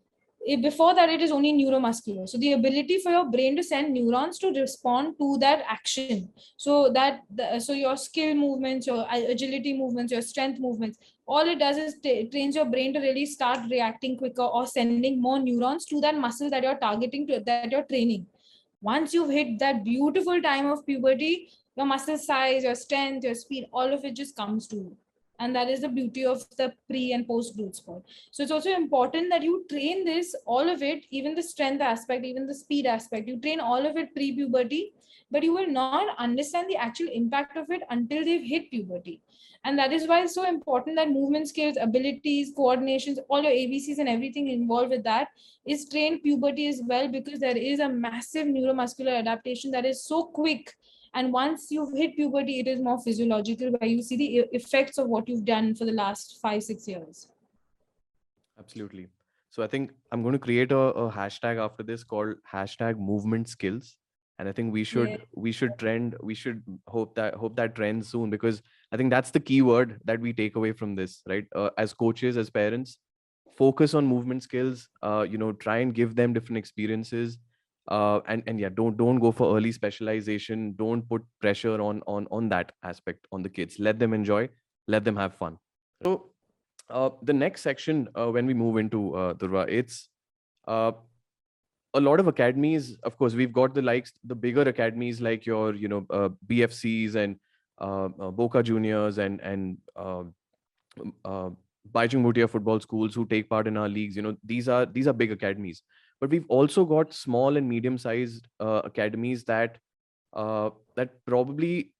Before that it is only neuromuscular. So the ability for your brain to send neurons to respond to that action. So that the, so your skill movements your agility movements your strength movements all it does is t- trains your brain to really start reacting quicker or sending more neurons to that muscle that you're targeting to that you're training. Once you've hit that beautiful time of puberty your muscle size, your strength, your speed, all of it just comes to you. And that is the beauty of the pre and post growth spurt. So it's also important that you train this, all of it, even the strength aspect, even the speed aspect. You train all of it pre puberty, but you will not understand the actual impact of it until they've hit puberty. And that is why it's so important that movement skills, abilities, coordinations, all your ABCs and everything involved with that is trained puberty as well, because there is a massive neuromuscular adaptation that is so quick and once you've hit puberty it is more physiological where you see the effects of what you've done for the last five six years. Absolutely. So i think i'm going to create a, a hashtag after this called hashtag movement skills. And i think we should yeah. we should trend we should hope that hope that trends soon because i think that's the key word that we take away from this right? Uh, as coaches as parents focus on movement skills uh, you know try and give them different experiences uh, and and yeah don't don't go for early specialization. Don't put pressure on on on that aspect on the kids. Let them enjoy. Let them have fun. So uh, the next section uh, when we move into uh, Durva, it's uh, a lot of academies of course we've got the likes the bigger academies like your you know uh, bfcs and uh, uh, boca juniors and and uh, uh, Bhutia football schools who take part in our leagues. You know these are these are big academies but we've also got small and medium sized uh, academies that uh, that probably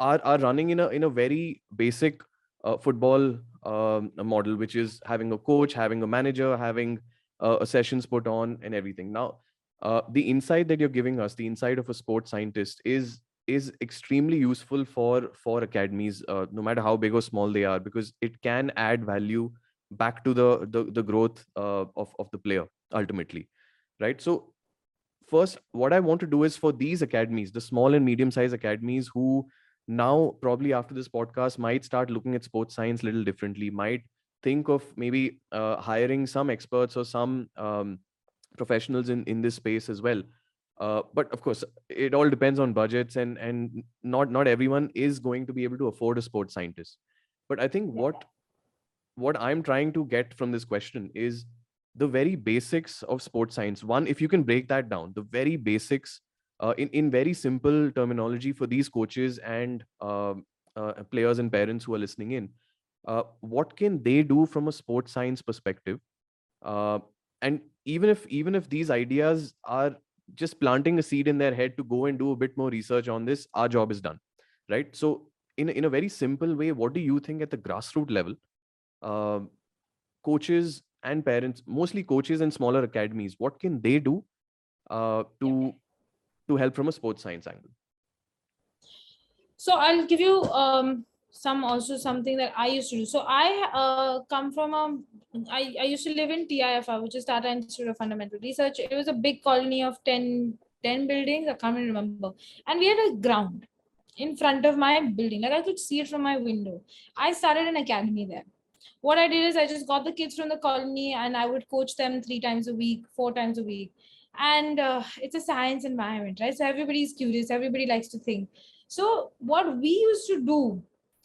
are are running in a in a very basic uh, football um, model which is having a coach having a manager having uh, a sessions put on and everything. Now uh, the insight that you're giving us the insight of a sports scientist is is extremely useful for for academies uh, no matter how big or small they are because it can add value back to the the, the growth uh, of of the player ultimately right? So first what i want to do is for these academies the small and medium sized academies who now probably after this podcast might start looking at sports science a little differently might think of maybe uh, hiring some experts or some um, professionals in in this space as well. Uh, but of course it all depends on budgets and and not not everyone is going to be able to afford a sports scientist. But i think what what i'm trying to get from this question is the very basics of sports science. One if you can break that down the very basics uh, in in very simple terminology for these coaches and uh, uh, players and parents who are listening in uh, what can they do from a sports science perspective? Uh, and even if even if these ideas are just planting a seed in their head to go and do a bit more research on this our job is done right? So in, in a very simple way what do you think at the grassroots level uh, coaches and parents, mostly coaches and smaller academies, what can they do uh, to to help from a sports science angle? So I'll give you um, some also something that I used to do. So I uh, come from a I, I used to live in TIFR, which is Tata Institute of Fundamental Research. It was a big colony of 10, 10 buildings. I can't remember. And we had a ground in front of my building. Like I could see it from my window. I started an academy there what I did is I just got the kids from the colony and I would coach them three times a week, four times a week. And uh, it's a science environment, right? So everybody's curious, everybody likes to think. So what we used to do,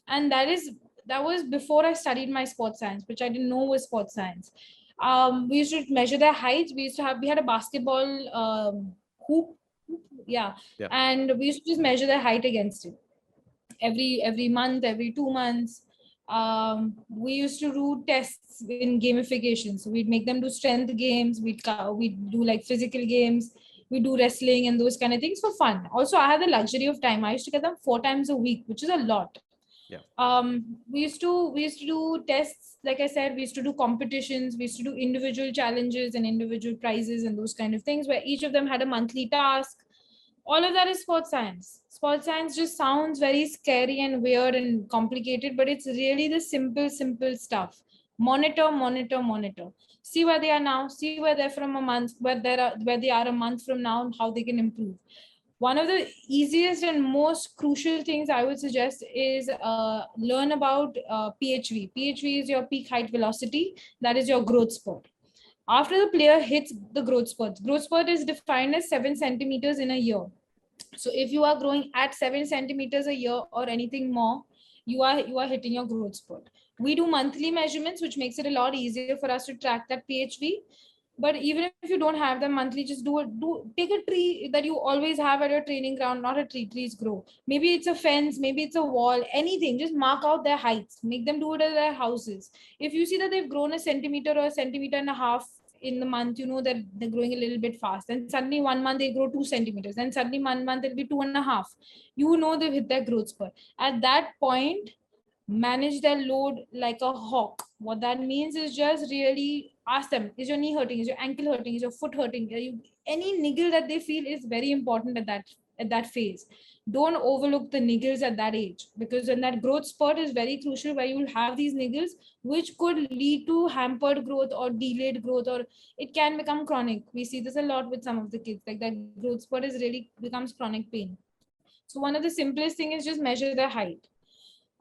and that is that was before I studied my sports science, which I didn't know was sports science. Um, we used to measure their heights. We used to have we had a basketball um, hoop yeah. Yeah. and we used to just measure their height against it every every month every two months um, we used to do tests in gamification. So we'd make them do strength games. We'd we'd do like physical games. We do wrestling and those kind of things for fun. Also i had the luxury of time. I used to get them four times a week which is a lot. Yeah. um we used to we used to do tests. Like i said we used to do competitions. We used to do individual challenges and individual prizes and those kind of things where each of them had a monthly task. All of that is sports science sports science just sounds very scary and weird and complicated but it's really the simple simple stuff. Monitor monitor monitor. See where they are now. See where they're from a month where they are where they are a month from now and how they can improve. One of the easiest and most crucial things i would suggest is uh, learn about uh, phv phv is your peak height velocity. That is your growth spurt after the player hits the growth spurt growth spurt is defined as seven centimeters in a year so if you are growing at seven centimeters a year or anything more you are you are hitting your growth spurt. We do monthly measurements which makes it a lot easier for us to track that phv but even if you don't have them monthly just do it do take a tree that you always have at your training ground not a tree trees grow. Maybe it's a fence maybe it's a wall anything just mark out their heights make them do it at their houses. If you see that they've grown a centimeter or a centimeter and a half in the month you know that they're growing a little bit fast. Then suddenly one month they grow two centimeters. Then suddenly one month it'll be two and a half. You know they've hit their growth spurt. At that point manage their load like a hawk. What that means is just really ask them is your knee hurting? Is your ankle hurting? Is your foot hurting? You any niggle that they feel is very important at that at that phase don't overlook the niggles at that age because when that growth spurt is very crucial where you will have these niggles which could lead to hampered growth or delayed growth or it can become chronic. We see this a lot with some of the kids like that growth spurt is really becomes chronic pain. So one of the simplest thing is just measure their height.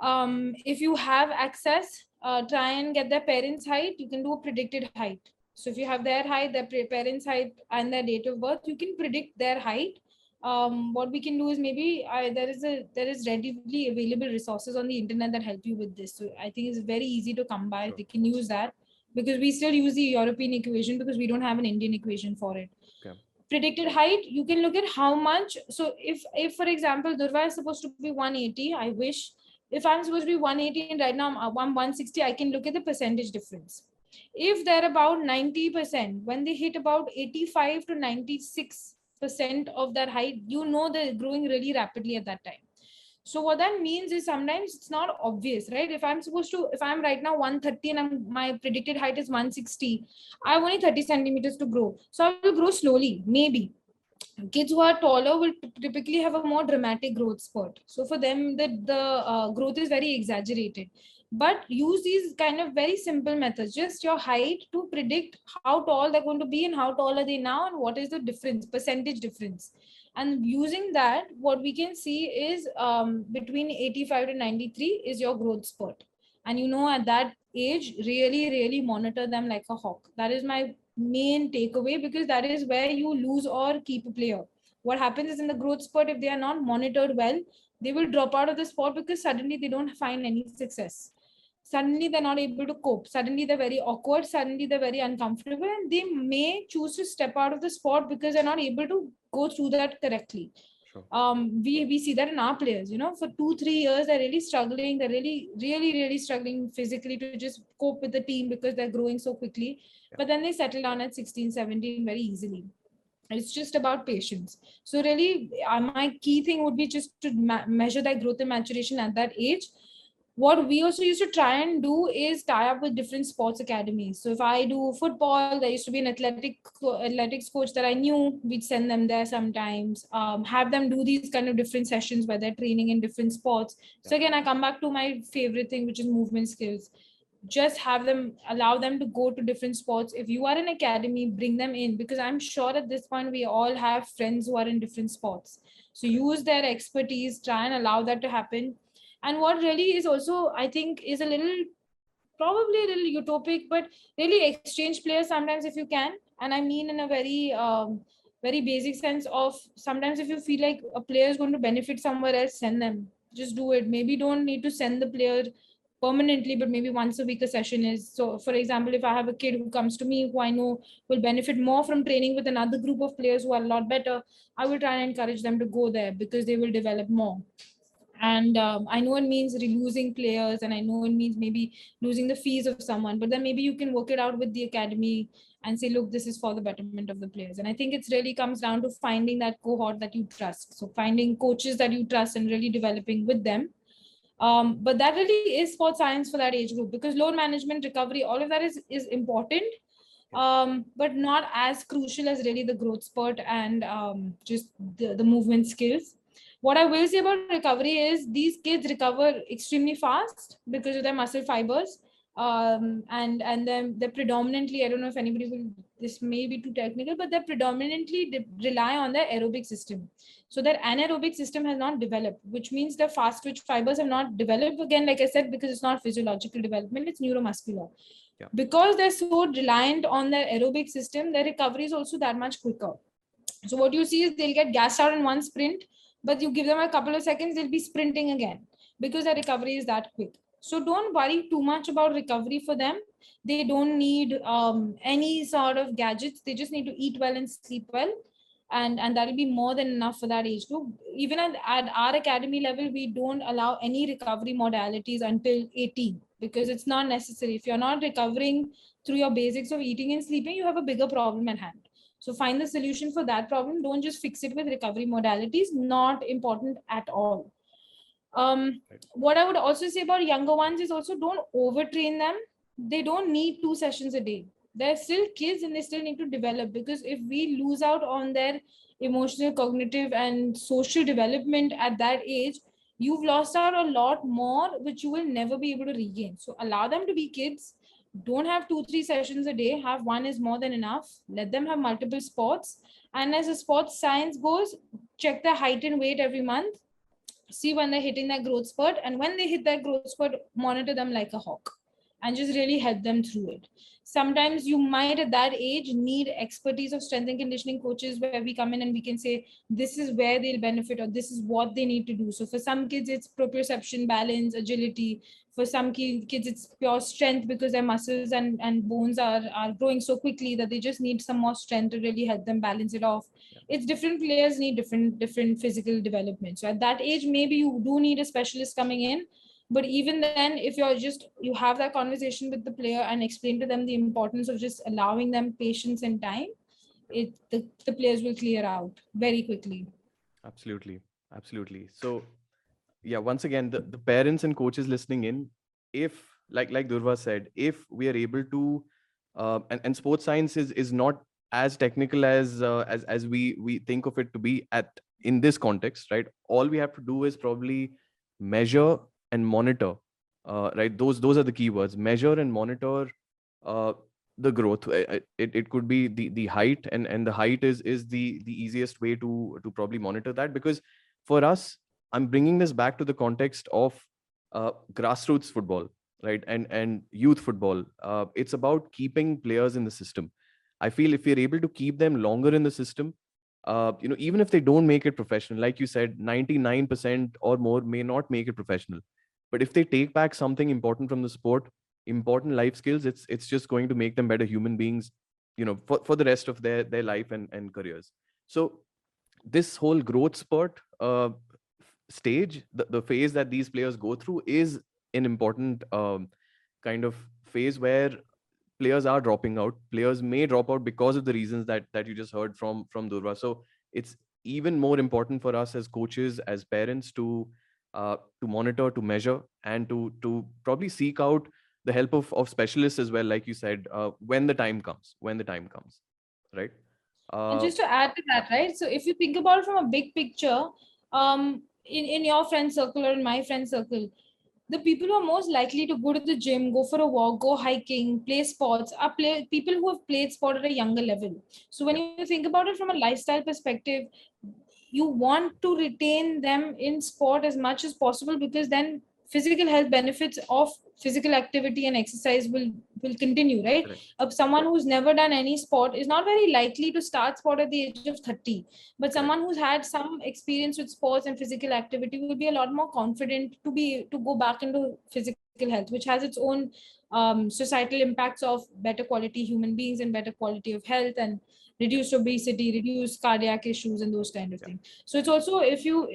Um, if you have access uh, try and get their parents height you can do a predicted height. So if you have their height their parents height and their date of birth you can predict their height um, what we can do is maybe I, there is a there is readily available resources on the internet that help you with this. So i think it's very easy to come by. They can use that. Because we still use the european equation because we don't have an indian equation for it. Okay. predicted height you can look at how much. So if if for example durva is supposed to be 180 i wish. If i'm supposed to be 180 and right now i'm uh, 160 i can look at the percentage difference. If they're about 90% when they hit about 85 to 96 percent of that height you know they're growing really rapidly at that time. So what that means is sometimes it's not obvious right? If i'm supposed to if i'm right now 130 and I'm, my predicted height is 160 i have only 30 centimeters to grow. So i will grow slowly maybe. Kids who are taller will typically have a more dramatic growth spurt. So for them the, the uh, growth is very exaggerated but use these kind of very simple methods just your height to predict how tall they're going to be and how tall are they now and what is the difference percentage difference. And using that what we can see is um, between 85 to 93 is your growth spurt. And you know at that age really really monitor them like a hawk. That is my main takeaway because that is where you lose or keep a player. What happens is in the growth spurt if they are not monitored well they will drop out of the sport because suddenly they don't find any success suddenly they're not able to cope. Suddenly they're very awkward. Suddenly they're very uncomfortable and they may choose to step out of the sport because they're not able to go through that correctly. Sure. um we we see that in our players you know for two three years they're really struggling. They're really really really struggling physically to just cope with the team because they're growing so quickly. Yeah. but then they settle down at 16 17 very easily. It's just about patience. So really uh, my key thing would be just to ma- measure that growth and maturation at that age what we also used to try and do is tie up with different sports academies. So if I do football, there used to be an athletic athletics coach that I knew. We'd send them there sometimes. Um, have them do these kind of different sessions where they're training in different sports. So again, I come back to my favorite thing, which is movement skills. Just have them allow them to go to different sports. If you are an academy, bring them in because I'm sure at this point we all have friends who are in different sports. So use their expertise, try and allow that to happen and what really is also i think is a little probably a little utopic but really exchange players sometimes if you can and i mean in a very um, very basic sense of sometimes if you feel like a player is going to benefit somewhere else send them just do it maybe don't need to send the player permanently, but maybe once a week a session is. So, for example, if I have a kid who comes to me who I know will benefit more from training with another group of players who are a lot better, I will try and encourage them to go there because they will develop more. And um, I know it means losing players, and I know it means maybe losing the fees of someone, but then maybe you can work it out with the academy and say, look, this is for the betterment of the players. And I think it's really comes down to finding that cohort that you trust. So finding coaches that you trust and really developing with them um, but that really is sports science for that age group because load management recovery all of that is is important um, but not as crucial as really the growth spurt and um, just the, the movement skills what i will say about recovery is these kids recover extremely fast because of their muscle fibers um, and and then they're predominantly i don't know if anybody will this may be too technical but they predominantly de- rely on their aerobic system. So their anaerobic system has not developed which means the fast twitch fibers have not developed again like i said because it's not physiological development it's neuromuscular. Yeah. because they're so reliant on their aerobic system their recovery is also that much quicker. So what you see is they'll get gassed out in one sprint but you give them a couple of seconds they'll be sprinting again because their recovery is that quick. So don't worry too much about recovery for them. They don't need um, any sort of gadgets. They just need to eat well and sleep well. And and that'll be more than enough for that age group. Even at, at our academy level we don't allow any recovery modalities until 18 because it's not necessary. If you're not recovering through your basics of eating and sleeping you have a bigger problem at hand so find the solution for that problem. Don't just fix it with recovery modalities. Not important at all. Um Right. what i would also say about younger ones is also don't overtrain them. They don't need two sessions a day. They're still kids and they still need to develop because if we lose out on their emotional cognitive and social development at that age you've lost out a lot more which you will never be able to regain. So allow them to be kids don't have two three sessions a day. Have one is more than enough. Let them have multiple sports and as a sports science goes check their height and weight every month. See when they're hitting that growth spurt. And when they hit that growth spurt monitor them like a hawk and just really help them through it sometimes you might at that age need expertise of strength and conditioning coaches where we come in and we can say this is where they'll benefit or this is what they need to do. So for some kids it's proprioception balance agility. For some ki- kids it's pure strength because their muscles and, and bones are, are growing so quickly that they just need some more strength to really help them balance it off. It's different players need different different physical development. So at that age maybe you do need a specialist coming in but even then if you're just you have that conversation with the player and explain to them the importance of just allowing them patience and time it the, the players will clear out very quickly Absolutely. Absolutely. So yeah, once again, the, the parents and coaches listening in, if like like Durva said, if we are able to uh, and, and sports science is is not as technical as uh, as as we we think of it to be at in this context, right? All we have to do is probably measure and monitor. Uh, right, those those are the keywords. Measure and monitor uh, the growth. It, it could be the the height, and and the height is is the the easiest way to to probably monitor that because for us, I'm bringing this back to the context of uh, grassroots football, right, and and youth football. Uh, it's about keeping players in the system. I feel if we're able to keep them longer in the system, uh, you know, even if they don't make it professional, like you said, 99% or more may not make it professional. But if they take back something important from the sport, important life skills, it's it's just going to make them better human beings, you know, for, for the rest of their their life and, and careers. So this whole growth spurt uh, stage, the, the phase that these players go through is an important um, kind of phase where players are dropping out. Players may drop out because of the reasons that that you just heard from from Durva. So it's even more important for us as coaches, as parents, to uh, to monitor, to measure, and to to probably seek out the help of of specialists as well, like you said, uh, when the time comes. When the time comes, right? Uh, and just to add to that right so if you think about it from a big picture um in, in your friend circle or in my friend circle the people who are most likely to go to the gym go for a walk go hiking play sports are play people who have played sport at a younger level so when you think about it from a lifestyle perspective you want to retain them in sport as much as possible because then physical health benefits of physical activity and exercise will will continue right Correct. of someone who's never done any sport is not very likely to start sport at the age of 30 but someone who's had some experience with sports and physical activity will be a lot more confident to be to go back into physical physical health, which has its own um, societal impacts of better quality human beings and better quality of health and reduced obesity, reduce cardiac issues, and those kind of Yeah. things. So it's also if you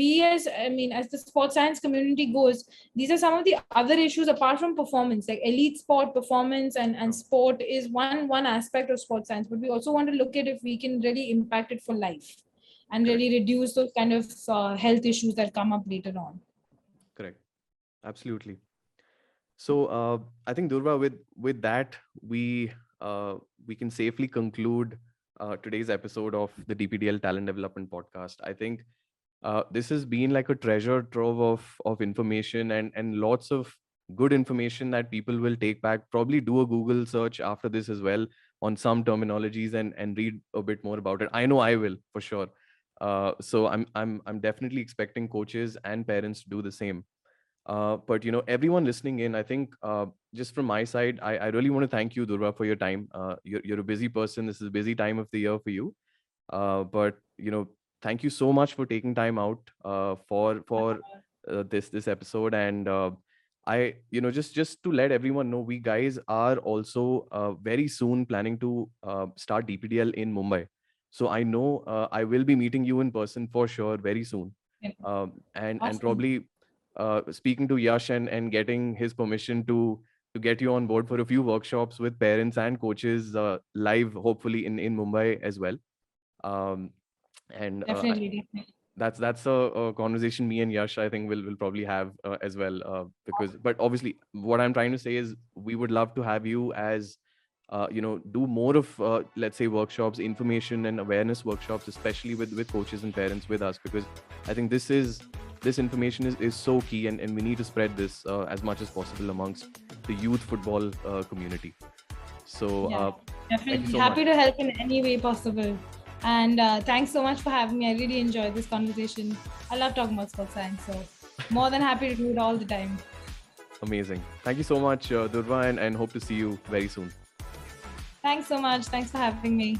we as I mean as the sports science community goes, these are some of the other issues apart from performance, like elite sport performance and and sport is one one aspect of sports science. But we also want to look at if we can really impact it for life and really reduce those kind of uh, health issues that come up later on. Correct. Absolutely. So uh, I think Durva, with with that, we uh, we can safely conclude uh, today's episode of the DPDL Talent Development Podcast. I think uh, this has been like a treasure trove of of information and and lots of good information that people will take back. Probably do a Google search after this as well on some terminologies and and read a bit more about it. I know I will for sure. Uh, so I'm I'm I'm definitely expecting coaches and parents to do the same. Uh, but you know, everyone listening in, I think uh, just from my side, I, I really want to thank you, Durva, for your time. Uh, you're, you're a busy person. This is a busy time of the year for you. Uh, but you know, thank you so much for taking time out uh, for for uh, this this episode. And uh, I, you know, just just to let everyone know, we guys are also uh, very soon planning to uh, start DPDL in Mumbai. So I know uh, I will be meeting you in person for sure very soon. Um, and Awesome. and probably uh, speaking to Yash and, and getting his permission to to get you on board for a few workshops with parents and coaches uh, live, hopefully in in Mumbai as well. Um, and uh, Definitely, definitely. that's that's a, a conversation me and Yash I think will will probably have uh, as well uh, because but obviously what I'm trying to say is we would love to have you as uh, you know do more of uh, let's say workshops information and awareness workshops especially with with coaches and parents with us because I think this is this information is, is so key and, and we need to spread this uh, as much as possible amongst the youth football uh, community so Yeah. uh, Definitely so happy much. to help in any way possible. And uh, thanks so much for having me. I really enjoyed this conversation. I love talking about sports science, so more than happy to do it all the time. amazing thank you so much uh, Durva and, and hope to see you very soon Thanks so much. Thanks for having me.